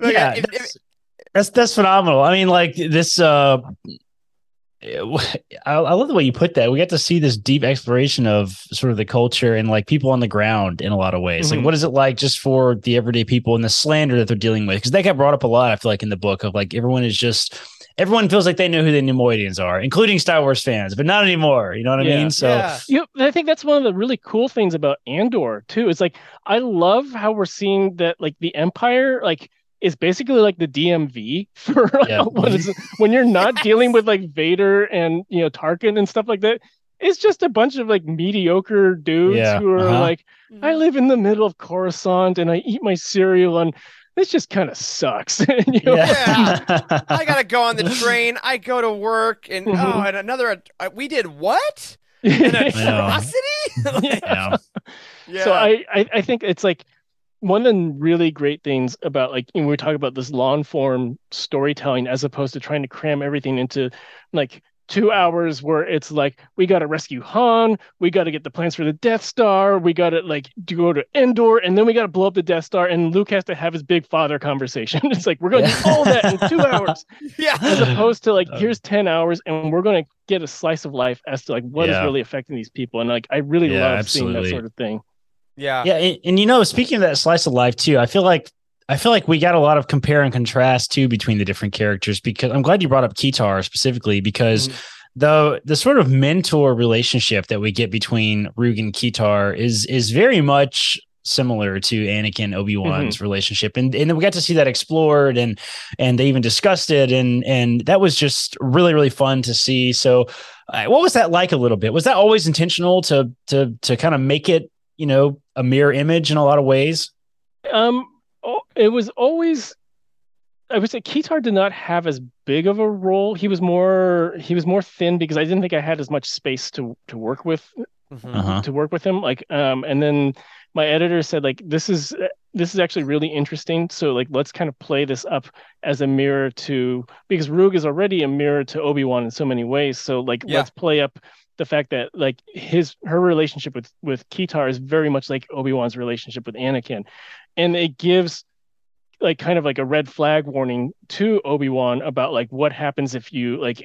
Yeah, if- if- that's, that's that's phenomenal. I mean, like this. uh I, I love the way you put that. We got to see this deep exploration of sort of the culture and like people on the ground in a lot of ways. Mhm. Like, what is it like just for the everyday people and the slander that they're dealing with? Because that got brought up a lot. I feel like in the book of like everyone is just everyone feels like they know who the Neimoidians are, including Star Wars fans, but not anymore. You know what I Yeah. mean? So yeah. you know, I think that's one of the really cool things about Andor too. It's like I love how we're seeing that like the Empire like is basically like the DMV for like, Yeah. what is when you're not dealing with like Vader and you know Tarkin and stuff like that. It's just a bunch of like mediocre dudes Yeah, who are uh-huh. like, Mm-hmm. I live in the middle of Coruscant and I eat my cereal and this just kind of sucks. And, you know, I gotta go on the train. I go to work, and oh, Mhm. and another. Uh, we did what? An atrocity? Like, yeah. yeah. So I, I I think it's like one of the really great things about like when we talk about this long form storytelling as opposed to trying to cram everything into like two hours where it's like we got to rescue Han, we got to get the plans for the Death Star, we got to like go to Endor, and then we got to blow up the Death Star, and Luke has to have his big father conversation. it's like we're going to Yeah. do all that in two hours, yeah. as opposed to like Uh, here's ten hours, and we're going to get a slice of life as to like what is Yeah. really affecting these people, and like I really Yeah, love seeing that sort of thing. Yeah. Yeah, and, and you know, speaking of that slice of life too, I feel like I feel like we got a lot of compare and contrast too between the different characters because I'm glad you brought up Kitar specifically because Mhm. the the sort of mentor relationship that we get between Ruug and Kitar is is very much similar to Anakin Obi Wan's relationship, and and we got to see that explored, and and they even discussed it, and and that was just really really fun to see. So, uh, what was that like a little bit? Was that always intentional to to to kind of make it you know a mirror image in a lot of ways? Um, oh, it was always. I would say Kitar did not have as big of a role. He was more he was more thin because I didn't think I had as much space to to work with Mhm. Uh-huh. to work with him. Like, um, and then my editor said like this is this is actually really interesting. So like let's kind of play this up as a mirror to because Ruug is already a mirror to Obi Wan in so many ways. So like Yeah. let's play up the fact that like his her relationship with with Kitar is very much like Obi Wan's relationship with Anakin, and it gives like kind of like a red flag warning to Obi-Wan about like what happens if you like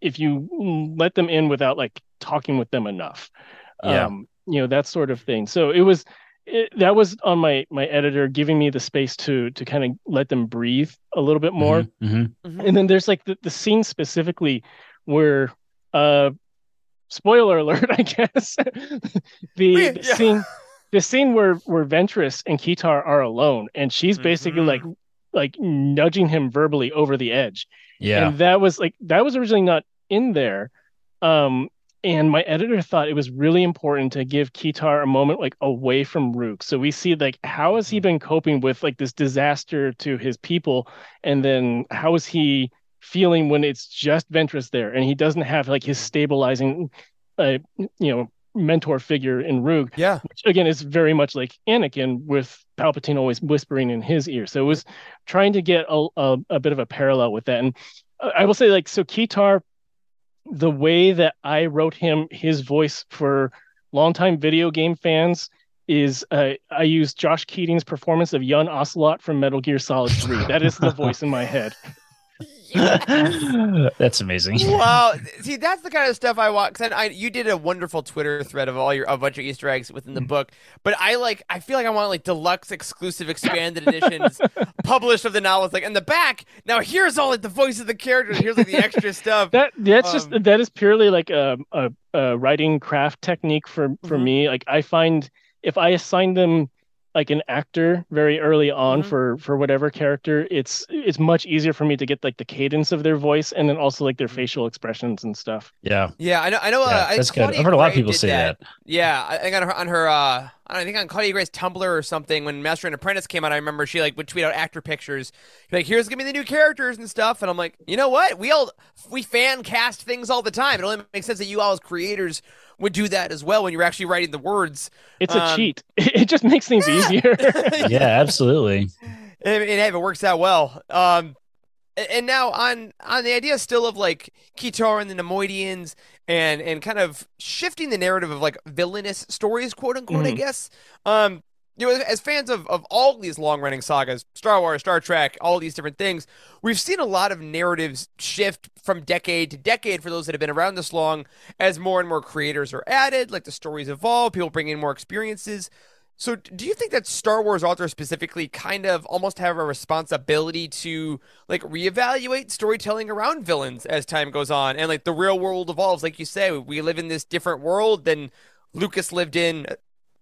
if you let them in without like talking with them enough. Yeah. Um you know that sort of thing. So it was it, that was on my my editor giving me the space to to kind of let them breathe a little bit more. Mhm, mhm. Mhm. And then there's like the, the scene specifically where uh spoiler alert, I guess. the, Yeah. the scene the scene where where Ventress and Kitar are alone and she's basically Mhm. like like nudging him verbally over the edge. Yeah. And that was like that was originally not in there. Um and my editor thought it was really important to give Kitar a moment like away from Ruug. So we see like how has he been coping with like this disaster to his people and then how is he feeling when it's just Ventress there and he doesn't have like his stabilizing, uh, you know, mentor figure in Ruug. Yeah. Which again is very much like Anakin with Palpatine always whispering in his ear. So it was trying to get a, a, a bit of a parallel with that. And I will say like so Kitar, the way that I wrote him his voice for longtime video game fans is uh, I use Josh Keaton's performance of young Ocelot from Metal Gear Solid 3. That is the voice in my head. that's amazing. Wow. See, that's the kind of stuff I want. Cause I, you did a wonderful Twitter thread of all your a bunch of Easter eggs within the book. But I like, I feel like I want like deluxe, exclusive, expanded editions published of the novels. Like in the back, now here's all like the voice of the characters. Here's like the extra stuff. That that's Um, just that is purely like a a, a writing craft technique for for Mhm. me. Like I find if I assign them like an actor very early on Mhm. for for whatever character, it's it's much easier for me to get like the cadence of their voice and then also like their Mhm. facial expressions and stuff. Yeah, Yeah, I know. I know. yeah uh, I that's think good. Claudia I've heard a lot of people say that. Yeah, I think on her on her uh I, don't know, I think on Claudia Gray's Tumblr or something when Master and Apprentice came out, I remember she like would tweet out actor pictures. Like, here's gonna be the new characters and stuff, and I'm like, you know what? We all we fan cast things all the time. It only makes sense that you all as creators would do that as well when you're actually writing the words. It's a Um, cheat. It just makes things easier. Yeah, absolutely. and, and hey, if it works out well. Um, and now on on the idea still of like Kitar and the Neimoidians and and kind of shifting the narrative of like villainous stories, quote unquote, I Mhm. guess. Um, you know, as fans of of all these long running sagas, Star Wars, Star Trek, all these different things, we've seen a lot of narratives shift from decade to decade for those that have been around this long, as more and more creators are added, like the stories evolve, people bring in more experiences. So, do you think that Star Wars authors specifically kind of almost have a responsibility to like reevaluate storytelling around villains as time goes on and like the real world evolves? Like you say, we live in this different world than Lucas lived in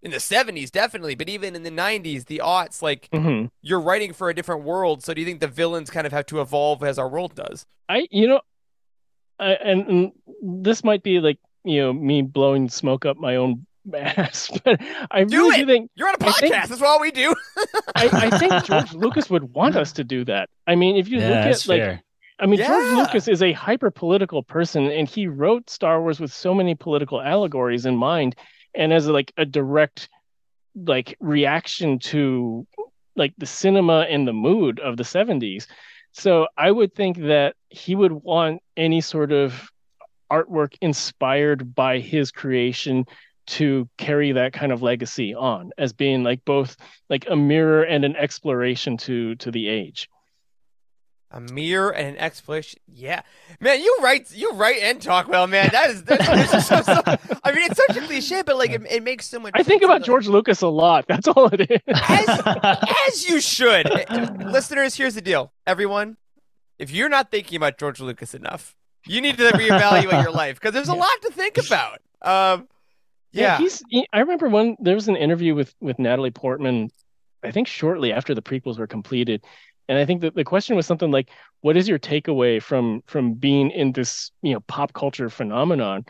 in the 70s, definitely, but even in the 90s, the aughts, like Mhm. you're writing for a different world. So, do you think the villains kind of have to evolve as our world does? I you know, I, and, and this might be like you know me blowing smoke up my own ass, but I Do really it! do think You're on a I podcast. think- That's all we do. I, I think George Lucas would want us to do that. I mean, if you Yeah, look that's at like fair. I mean, George Lucas is a hyper political person, and he wrote Star Wars with so many political allegories in mind, and as like a direct like reaction to like the cinema and the mood of the 70s. So I would think that he would want any sort of artwork inspired by his creation to carry that kind of legacy on as being like both like a mirror and an exploration to to the age. A mirror and an explanation. Yeah, man, you write, you write and talk well, man. That is, that, that's just so, so, I mean, it's such a cliche, but like, it, it makes so much. I think about George Lucas a lot. That's all it is. as, as you should. Listeners, here's the deal. Everyone, if you're not thinking about George Lucas enough, you need to reevaluate your life because there's a lot to think about. Um, yeah, he's. He, I remember when there was an interview with with Natalie Portman. I think shortly after the prequels were completed, and I think that the question was something like, "What is your takeaway from from being in this you know pop culture phenomenon?"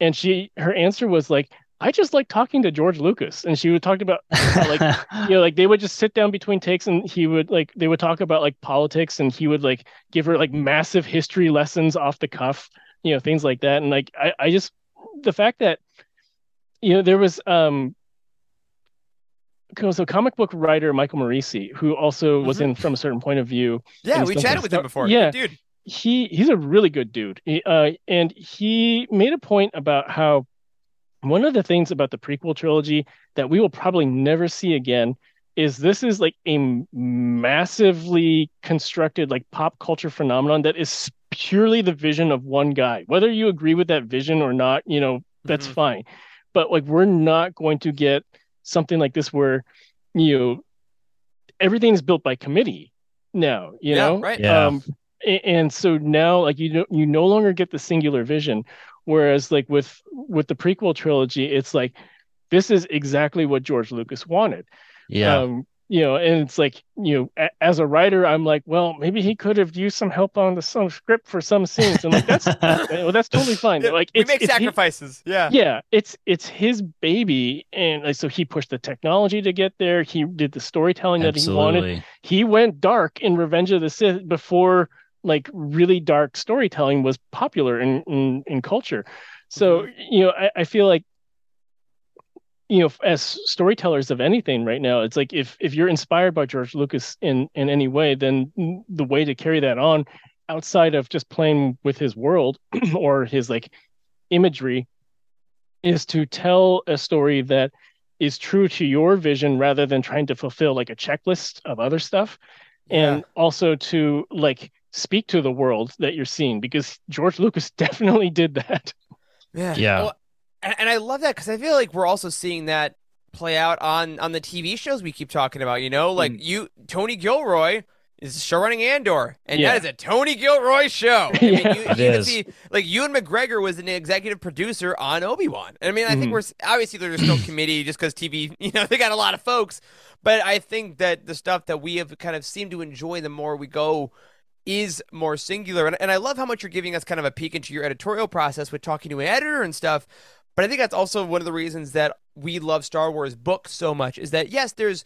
And she her answer was like, "I just like talking to George Lucas," and she would talk about like you know like they would just sit down between takes and he would like they would talk about like politics and he would like give her like massive history lessons off the cuff you know things like that and like i, I just the fact that you know there was um so comic book writer michael Moreci who also was Mhm. in from a certain point of view yeah, we chatted with him before. yeah. Good dude. he he's a really good dude. He, uh, and he made a point about how one of the things about the prequel trilogy that we will probably never see again is this is like a massively constructed like pop culture phenomenon that is purely the vision of one guy. Whether you agree with that vision or not, you know, that's Mhm. fine. But like we're not going to get something like this where you know everything is built by committee now, you yeah, know? right. Yeah. Um, a- and so now like you know you no longer get the singular vision whereas like with with the prequel trilogy it's like this is exactly what george lucas wanted yeah. um you know and it's like you know a, as a writer i'm like well maybe he could have used some help on the some script for some scenes and like that's well, that's totally fine Yeah, like we it's, make it's he- sacrifices. yeah. yeah it's it's his baby and like, so he pushed the technology to get there he did the storytelling that he wanted he went dark in Revenge of the Sith before like really dark storytelling was popular in in, in culture. So mm-hmm. you know, I, I feel like you know, as storytellers of anything right now, it's like if if you're inspired by George Lucas in in any way, then the way to carry that on outside of just playing with his world or his like imagery is to tell a story that is true to your vision rather than trying to fulfill like a checklist of other stuff yeah. and also to like speak to the world that you're seeing because George Lucas definitely did that. Yeah. Yeah. Well, and, and I love that because I feel like we're also seeing that play out on on the TV shows we keep talking about, you know, like mm. you Tony Gilroy is show running Andor, and yeah. that is a Tony Gilroy show. I mean, yeah. you, it you is. See, like Ewan McGregor was an executive producer on Obi Wan. And I mean, I mm think we're obviously there's no committee just because TV, you know, they got a lot of folks, but I think that the stuff that we have kind of seemed to enjoy the more we go is more singular. And, and I love how much you're giving us kind of a peek into your editorial process with talking to an editor and stuff. But I think that's also one of the reasons that we love Star Wars books so much is that yes, there's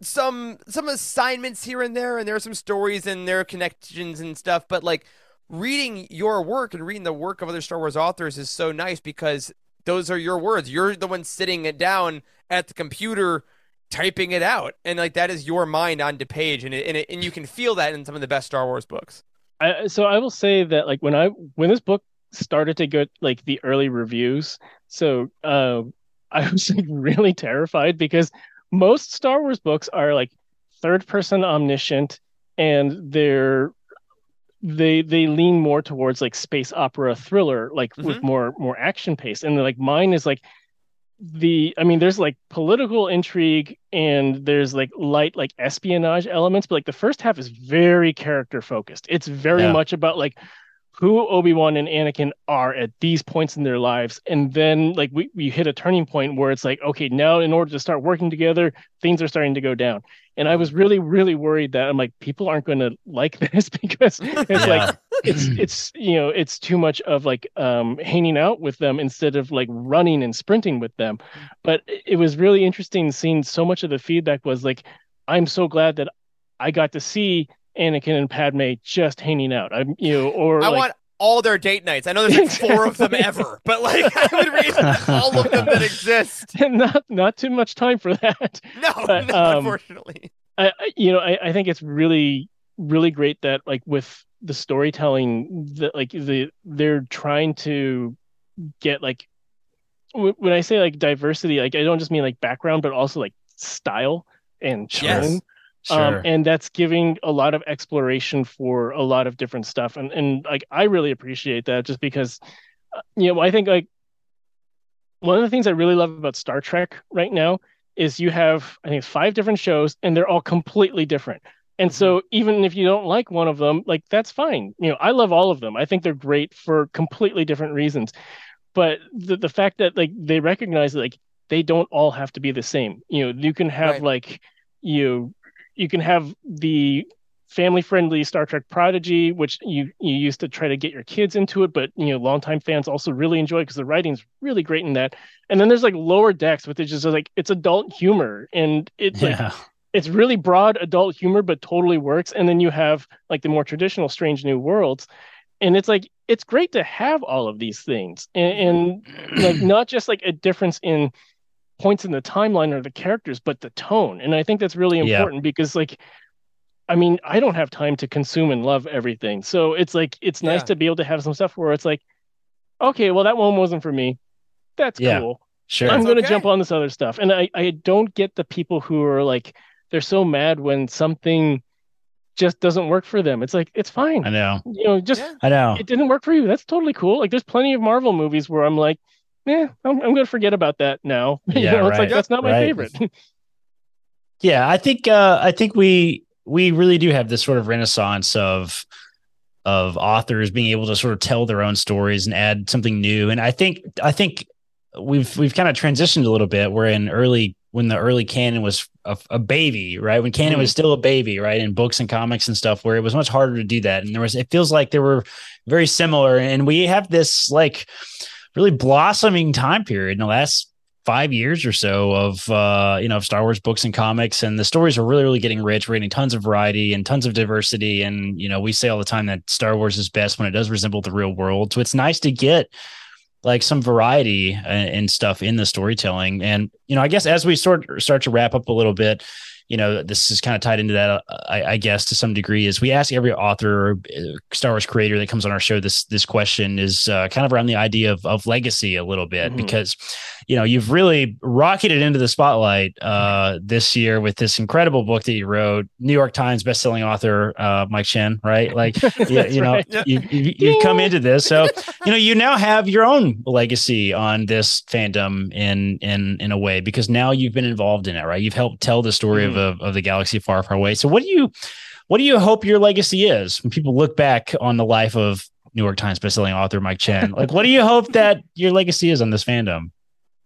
some some assignments here and there, and there are some stories and there are connections and stuff. But like reading your work and reading the work of other Star Wars authors is so nice because those are your words. You're the one sitting it down at the computer typing it out and like that is your mind on the page and it, and, it, and you can feel that in some of the best Star Wars books. I, so I will say that like when I when this book started to get like the early reviews, so uh, I was like really terrified because most Star Wars books are like third person omniscient and they're they they lean more towards like space opera thriller like mm-hmm. with more more action pace and like mine is like the i mean there's like political intrigue and there's like light like espionage elements but like the first half is very character focused it's very yeah. much about like who Obi-Wan and Anakin are at these points in their lives. And then like we, we hit a turning point where it's like, okay, now in order to start working together, things are starting to go down. And I was really, really worried that I'm like, people aren't going to like this because it's yeah. like it's it's you know, it's too much of like um hanging out with them instead of like running and sprinting with them. But it was really interesting seeing so much of the feedback was like, I'm so glad that I got to see Anakin and Padme just hanging out. I'm you know, or I like, want all their date nights. I know there's like four of them ever, but like I would read all of them that exist. not not too much time for that. No, but, no um, unfortunately. I, you know I, I think it's really really great that like with the storytelling that like the they're trying to get like when I say like diversity, like I don't just mean like background, but also like style and tone. Yes. Um, sure. Um, and that's giving a lot of exploration for a lot of different stuff. And and like I really appreciate that just because uh, you know, I think like one of the things I really love about Star Trek right now is you have I think five different shows and they're all completely different. And so mm-hmm. even if you don't like one of them, like that's fine. You know, I love all of them. I think they're great for completely different reasons. But the the fact that like they recognize that like they don't all have to be the same. You know, you can have right. like you you can have the family friendly Star Trek Prodigy, which you you used to try to get your kids into it, but you know, longtime fans also really enjoy because the writing's really great in that. And then there's like lower decks, which is just like it's adult humor and it's yeah. like it's really broad adult humor, but totally works. And then you have like the more traditional Strange New Worlds. And it's like it's great to have all of these things. And, and like not just like a difference in points in the timeline or the characters, but the tone. And I think that's really important yeah. because like I mean, I don't have time to consume and love everything. So it's like it's nice yeah. to be able to have some stuff where it's like, okay, well that one wasn't for me. That's yeah, cool. Sure. I'm gonna okay. jump on this other stuff. And I, I don't get the people who are like they're so mad when something just doesn't work for them. It's like it's fine. I know. You know, just yeah. I know it didn't work for you. That's totally cool. Like there's plenty of Marvel movies where I'm like, yeah, I'm, I'm going to forget about that now. Yeah, you know, right. it's like that's not my right. favorite. yeah, I think uh, I think we we really do have this sort of renaissance of of authors being able to sort of tell their own stories and add something new. And I think I think we've we've kind of transitioned a little bit. We're in early when the early canon was a, a baby, right? When canon mm was still a baby, right? In books and comics and stuff, where it was much harder to do that. And there was it feels like they were very similar. And we have this like really blossoming time period in the last five years or so of uh, you know of Star Wars books and comics, and the stories are really really getting rich. We're getting tons of variety and tons of diversity, and you know we say all the time that Star Wars is best when it does resemble the real world. So it's nice to get like some variety and stuff in the storytelling. And you know, I guess as we sort start to wrap up a little bit, you know, this is kind of tied into that, uh, I, I, guess, to some degree. Is we ask every author or uh, Star Wars creator that comes on our show this this question is uh, kind of around the idea of of legacy a little bit mm-hmm. because, you know, you've really rocketed into the spotlight uh, this year with this incredible book that you wrote, New York Times bestselling author uh, Mike Chen, right? Like, you, you know, right. you, you you come into this, so you know, you now have your own legacy on this fandom in in in a way because now you've been involved in it, right? You've helped tell the story of of, of the galaxy far, far away. So what do you what do you hope your legacy is when people look back on the life of New York Times bestselling author Mike Chen? like what do you hope that your legacy is on this fandom?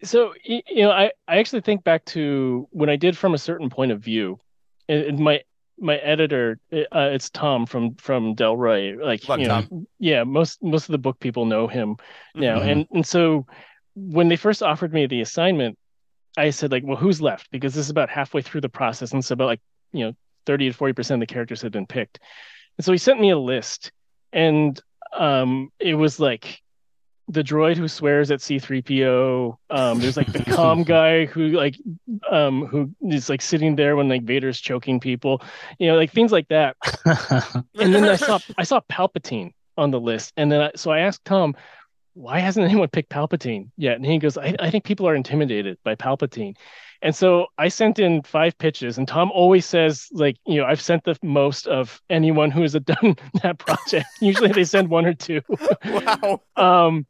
So you know, I, I actually think back to when I did from a certain point of view, and my my editor, uh, it's Tom from from Del Rey. Like Love you know, Tom. yeah, most most of the book people know him now, mm-hmm. and and so when they first offered me the assignment, I said like, well, who's left? Because this is about halfway through the process, and so about like you know, thirty to forty percent of the characters had been picked. And so he sent me a list, and um, it was like the droid who swears at C3PO. Um, there's like the calm guy who like um who is like sitting there when like Vader's choking people, you know, like things like that. and then I saw I saw Palpatine on the list, and then I, so I asked Tom, why hasn't anyone picked Palpatine yet? And he goes, I, I think people are intimidated by Palpatine. And so I sent in five pitches, and Tom always says, like, you know, I've sent the most of anyone who has done that project. Usually they send one or two. Wow. um,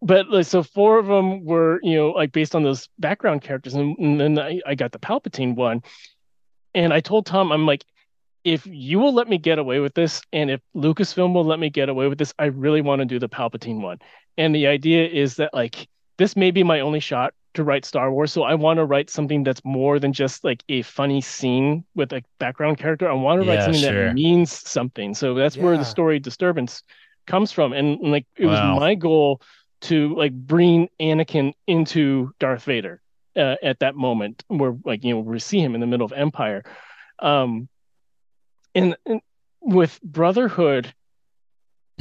but like, so four of them were, you know, like based on those background characters, and, and then I, I got the Palpatine one. And I told Tom, I'm like, if you will let me get away with this, and if Lucasfilm will let me get away with this, I really want to do the Palpatine one. And the idea is that like this may be my only shot to write Star Wars. So I want to write something that's more than just like a funny scene with a background character. I want to write something sure. that means something. So that's yeah. where the story disturbance comes from. And, and like it wow. was my goal to like bring Anakin into Darth Vader uh, at that moment where like you know we see him in the middle of Empire. Um, and, and with brotherhood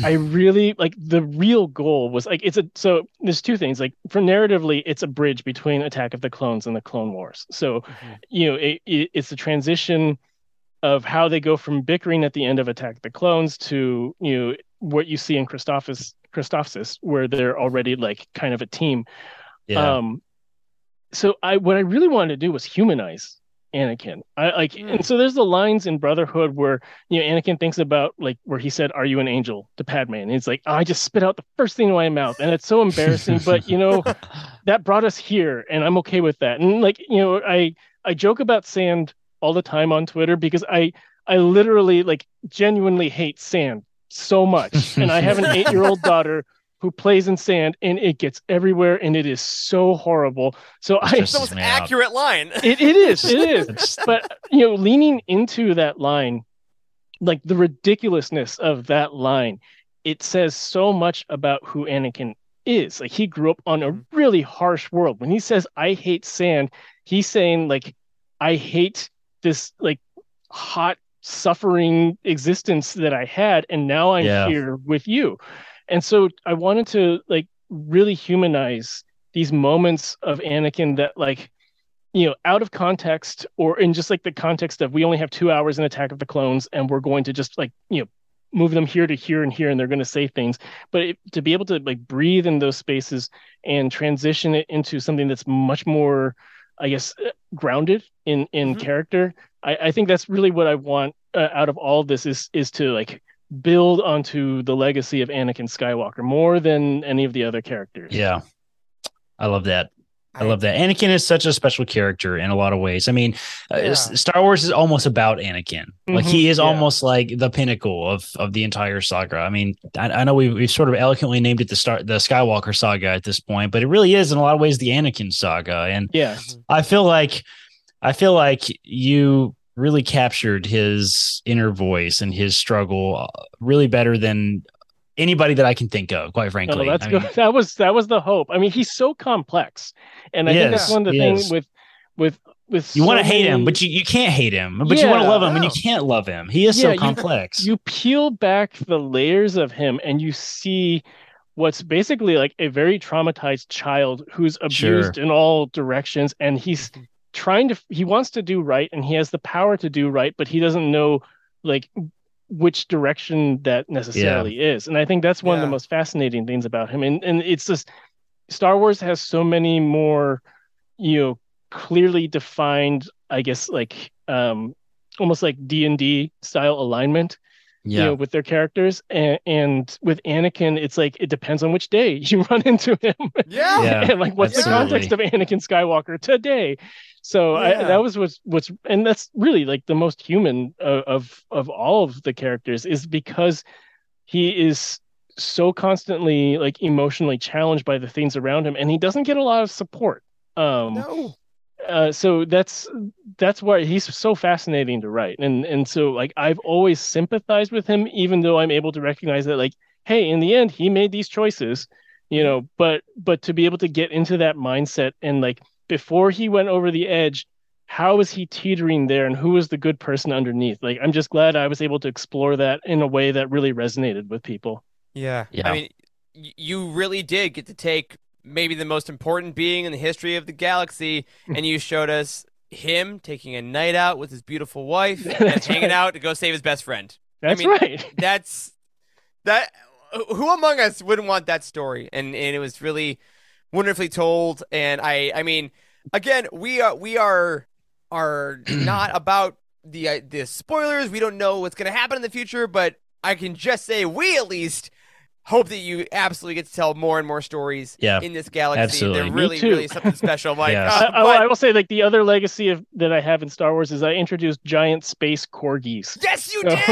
i really like the real goal was like it's a so there's two things like for narratively it's a bridge between attack of the clones and the clone wars so mm-hmm. you know it, it, it's a transition of how they go from bickering at the end of attack of the clones to you know what you see in christophsis christophsis where they're already like kind of a team yeah. um so i what i really wanted to do was humanize Anakin. I like, mm. and so there's the lines in Brotherhood where you know Anakin thinks about like where he said, "Are you an angel?" to Padme, and he's like, oh, "I just spit out the first thing in my mouth," and it's so embarrassing. but you know, that brought us here, and I'm okay with that. And like, you know, I I joke about sand all the time on Twitter because I I literally like genuinely hate sand so much, and I have an eight year old daughter who plays in sand and it gets everywhere and it is so horrible. So I the most accurate out. line. It, it is, it is. but you know, leaning into that line, like the ridiculousness of that line, it says so much about who Anakin is. Like he grew up on a mm-hmm. really harsh world. When he says I hate sand, he's saying like I hate this like hot suffering existence that I had and now I'm yeah. here with you and so I wanted to like really humanize these moments of Anakin that like you know out of context or in just like the context of we only have two hours in Attack of the Clones and we're going to just like you know move them here to here and here and they're going to say things but it, to be able to like breathe in those spaces and transition it into something that's much more i guess uh, grounded in in mm-hmm. character I, I think that's really what i want uh, out of all this is is to like build onto the legacy of Anakin Skywalker more than any of the other characters. Yeah. I love that. I love that. Anakin is such a special character in a lot of ways. I mean, uh, yeah. uh, Star Wars is almost about Anakin. Mm-hmm. Like he is yeah. almost like the pinnacle of of the entire saga. I mean, I, I know we've, we've sort of eloquently named it the start the Skywalker saga at this point, but it really is in a lot of ways the Anakin saga. And yeah, I feel like I feel like you really captured his inner voice and his struggle uh, really better than anybody that I can think of, quite frankly. Oh, that's I good. mean, that was that was the hope. I mean, he's so complex, and I think is. that's one of the things with with with you want to so hate him, but you, you can't hate him. But you want to love him, and you can't love him. He is Yeah, so complex. you peel back the layers of him and you see what's basically like a very traumatized child who's abused in all directions and he's trying to he wants to do right and he has the power to do right but he doesn't know like which direction that necessarily is and i think that's one of the most fascinating things about him and and it's just star wars has so many more you know clearly defined i guess like um almost like d&d style alignment you yeah. know, with their characters. And, and with Anakin, it's like it depends on which day you run into him. Yeah. Yeah, and like what's the context of Anakin Skywalker today? So I, that was what's what's and that's really like the most human of, of of all of the characters is because he is so constantly like emotionally challenged by the things around him and he doesn't get a lot of support. Um No. uh, so that's that's why he's so fascinating to write and and so like i've always sympathized with him even though i'm able to recognize that like hey in the end he made these choices you know but but to be able to get into that mindset and like before he went over the edge how was he teetering there and who was the good person underneath like i'm just glad i was able to explore that in a way that really resonated with people Yeah. Yeah. I mean, you really did get to take maybe the most important being in the history of the galaxy, Hmm. and you showed us him taking a night out with his beautiful wife and That's hanging out to go save his best friend. that's mean, right That's that. Who among us wouldn't want that story? And and it was really wonderfully told. And I I mean, again, we are we are are not about the uh, the spoilers. We don't know what's going to happen in the future, but I can just say we at least hope that you absolutely get to tell more and more stories Yeah, in this galaxy. absolutely. They're Me really too. really something special, Mike. Yes. Uh, I, I will- I will say like the other legacy of that i have in star wars is i introduced giant space corgis yes, you So- did.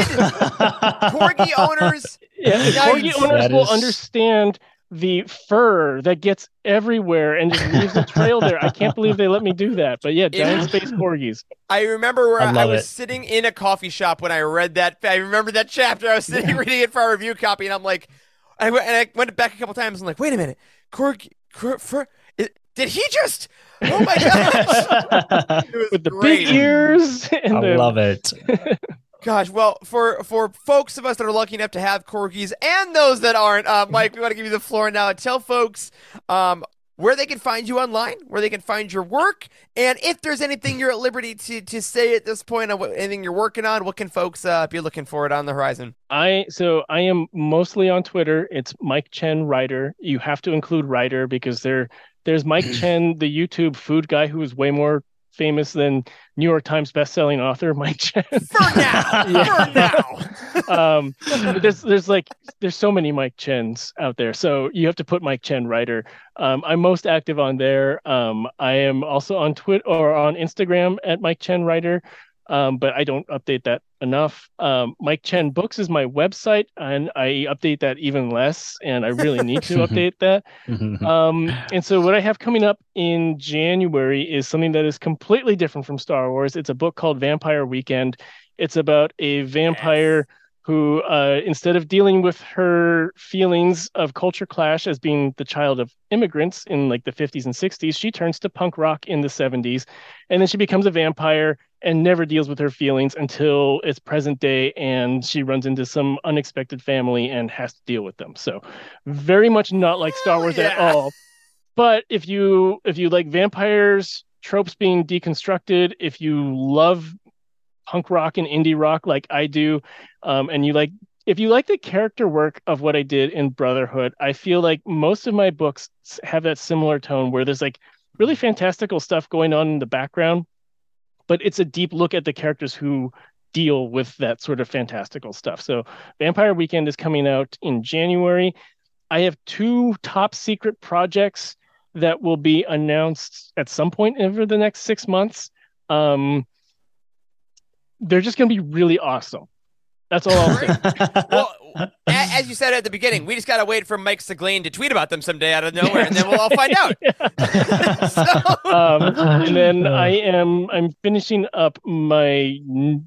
Corgi owners. Yeah, Nice. corgi owners That will is- understand the fur that gets everywhere and just leaves a trail there. I can't believe they let me do that. But yeah, giant space corgis. I remember where I I, was it. sitting in a coffee shop when I read that. I remember that chapter. I was sitting reading it for our review copy, and I'm like, I went, and I went back a couple times. I'm like, wait a minute, Cork, Cork for, it, did he just? Oh my gosh! With the great. big ears and I the love it. Gosh, well, for for folks of us that are lucky enough to have corgis and those that aren't, uh, Mike, we want to give you the floor now. Tell folks um, where they can find you online, where they can find your work, and if there's anything you're at liberty to to say at this point on what, anything you're working on, what can folks uh, be looking for it on the horizon? I so I am mostly on Twitter. It's Mike Chen Writer. You have to include writer because there there's Mike Chen, the YouTube food guy who is way more famous than New York Times bestselling author Mike Chen. For now, Yeah. for now. um there's there's like there's so many mike chens out there so you have to put mike chen writer um i'm most active on there um i am also on twitter or on instagram at mike chen writer um but i don't update that enough um mike chen books is my website and i update that even less and i really need to update that um, and so what I have coming up in January is something that is completely different from Star Wars. It's a book called Vampire Weekend. It's about a vampire who, uh, instead of dealing with her feelings of culture clash as being the child of immigrants in like the 50s and 60s, she turns to punk rock in the 70s, and then she becomes a vampire and never deals with her feelings until it's present day, and she runs into some unexpected family and has to deal with them. So very much not like Star Wars at all. But if you if you like vampires, tropes being deconstructed, if you love punk rock and indie rock like I do, um, and you like if you like the character work of what I did in Brotherhood, I feel like most of my books have that similar tone where there's like really fantastical stuff going on in the background, but it's a deep look at the characters who deal with that sort of fantastical stuff. So Vampire Weekend is coming out in January. I have two top secret projects that will be announced at some point over the next six months. Um, they're just going to be really awesome. That's all I'll say. Well, as you said at the beginning, we just gotta wait for Mike Siglain to tweet about them someday out of nowhere, and then we'll all find out. so... um, and then I am I'm finishing up my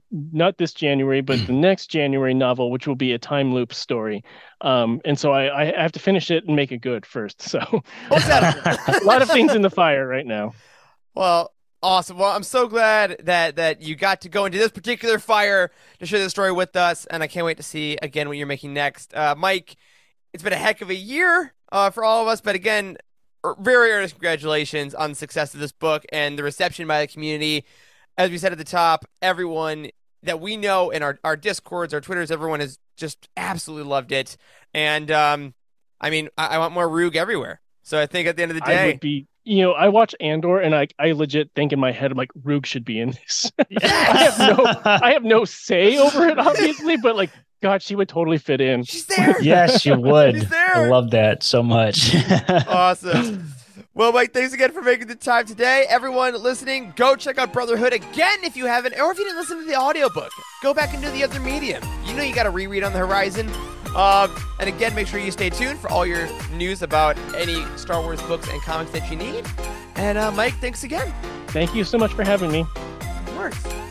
not this January, but the next January novel, which will be a time loop story. Um, and so I, I have to finish it and make it good first. So a lot of things in the fire right now. Well, Awesome. Well, I'm so glad that that you got to go into this particular fire to share the story with us, and I can't wait to see again what you're making next, uh, Mike. It's been a heck of a year uh, for all of us, but again, er, very earnest congratulations on the success of this book and the reception by the community. As we said at the top, everyone that we know in our, our discords, our twitters, everyone has just absolutely loved it. And um, I mean, I, I want more Ruug everywhere. So I think at the end of the day, I would be you know, I watch Andor and I, I legit think in my head, I'm like, Ruug should be in this. I have no, I have no say over it, obviously, but like, God, she would totally fit in. She's there. yes, you would. I love that so much. awesome. Well, Mike, thanks again for making the time today. Everyone listening, go check out Brotherhood again if you haven't, or if you didn't listen to the audiobook, go back and do the other medium. You know you got to reread on the horizon. Um, and again, make sure you stay tuned for all your news about any Star Wars books and comics that you need. And uh, Mike, thanks again. Thank you so much for having me. Of course.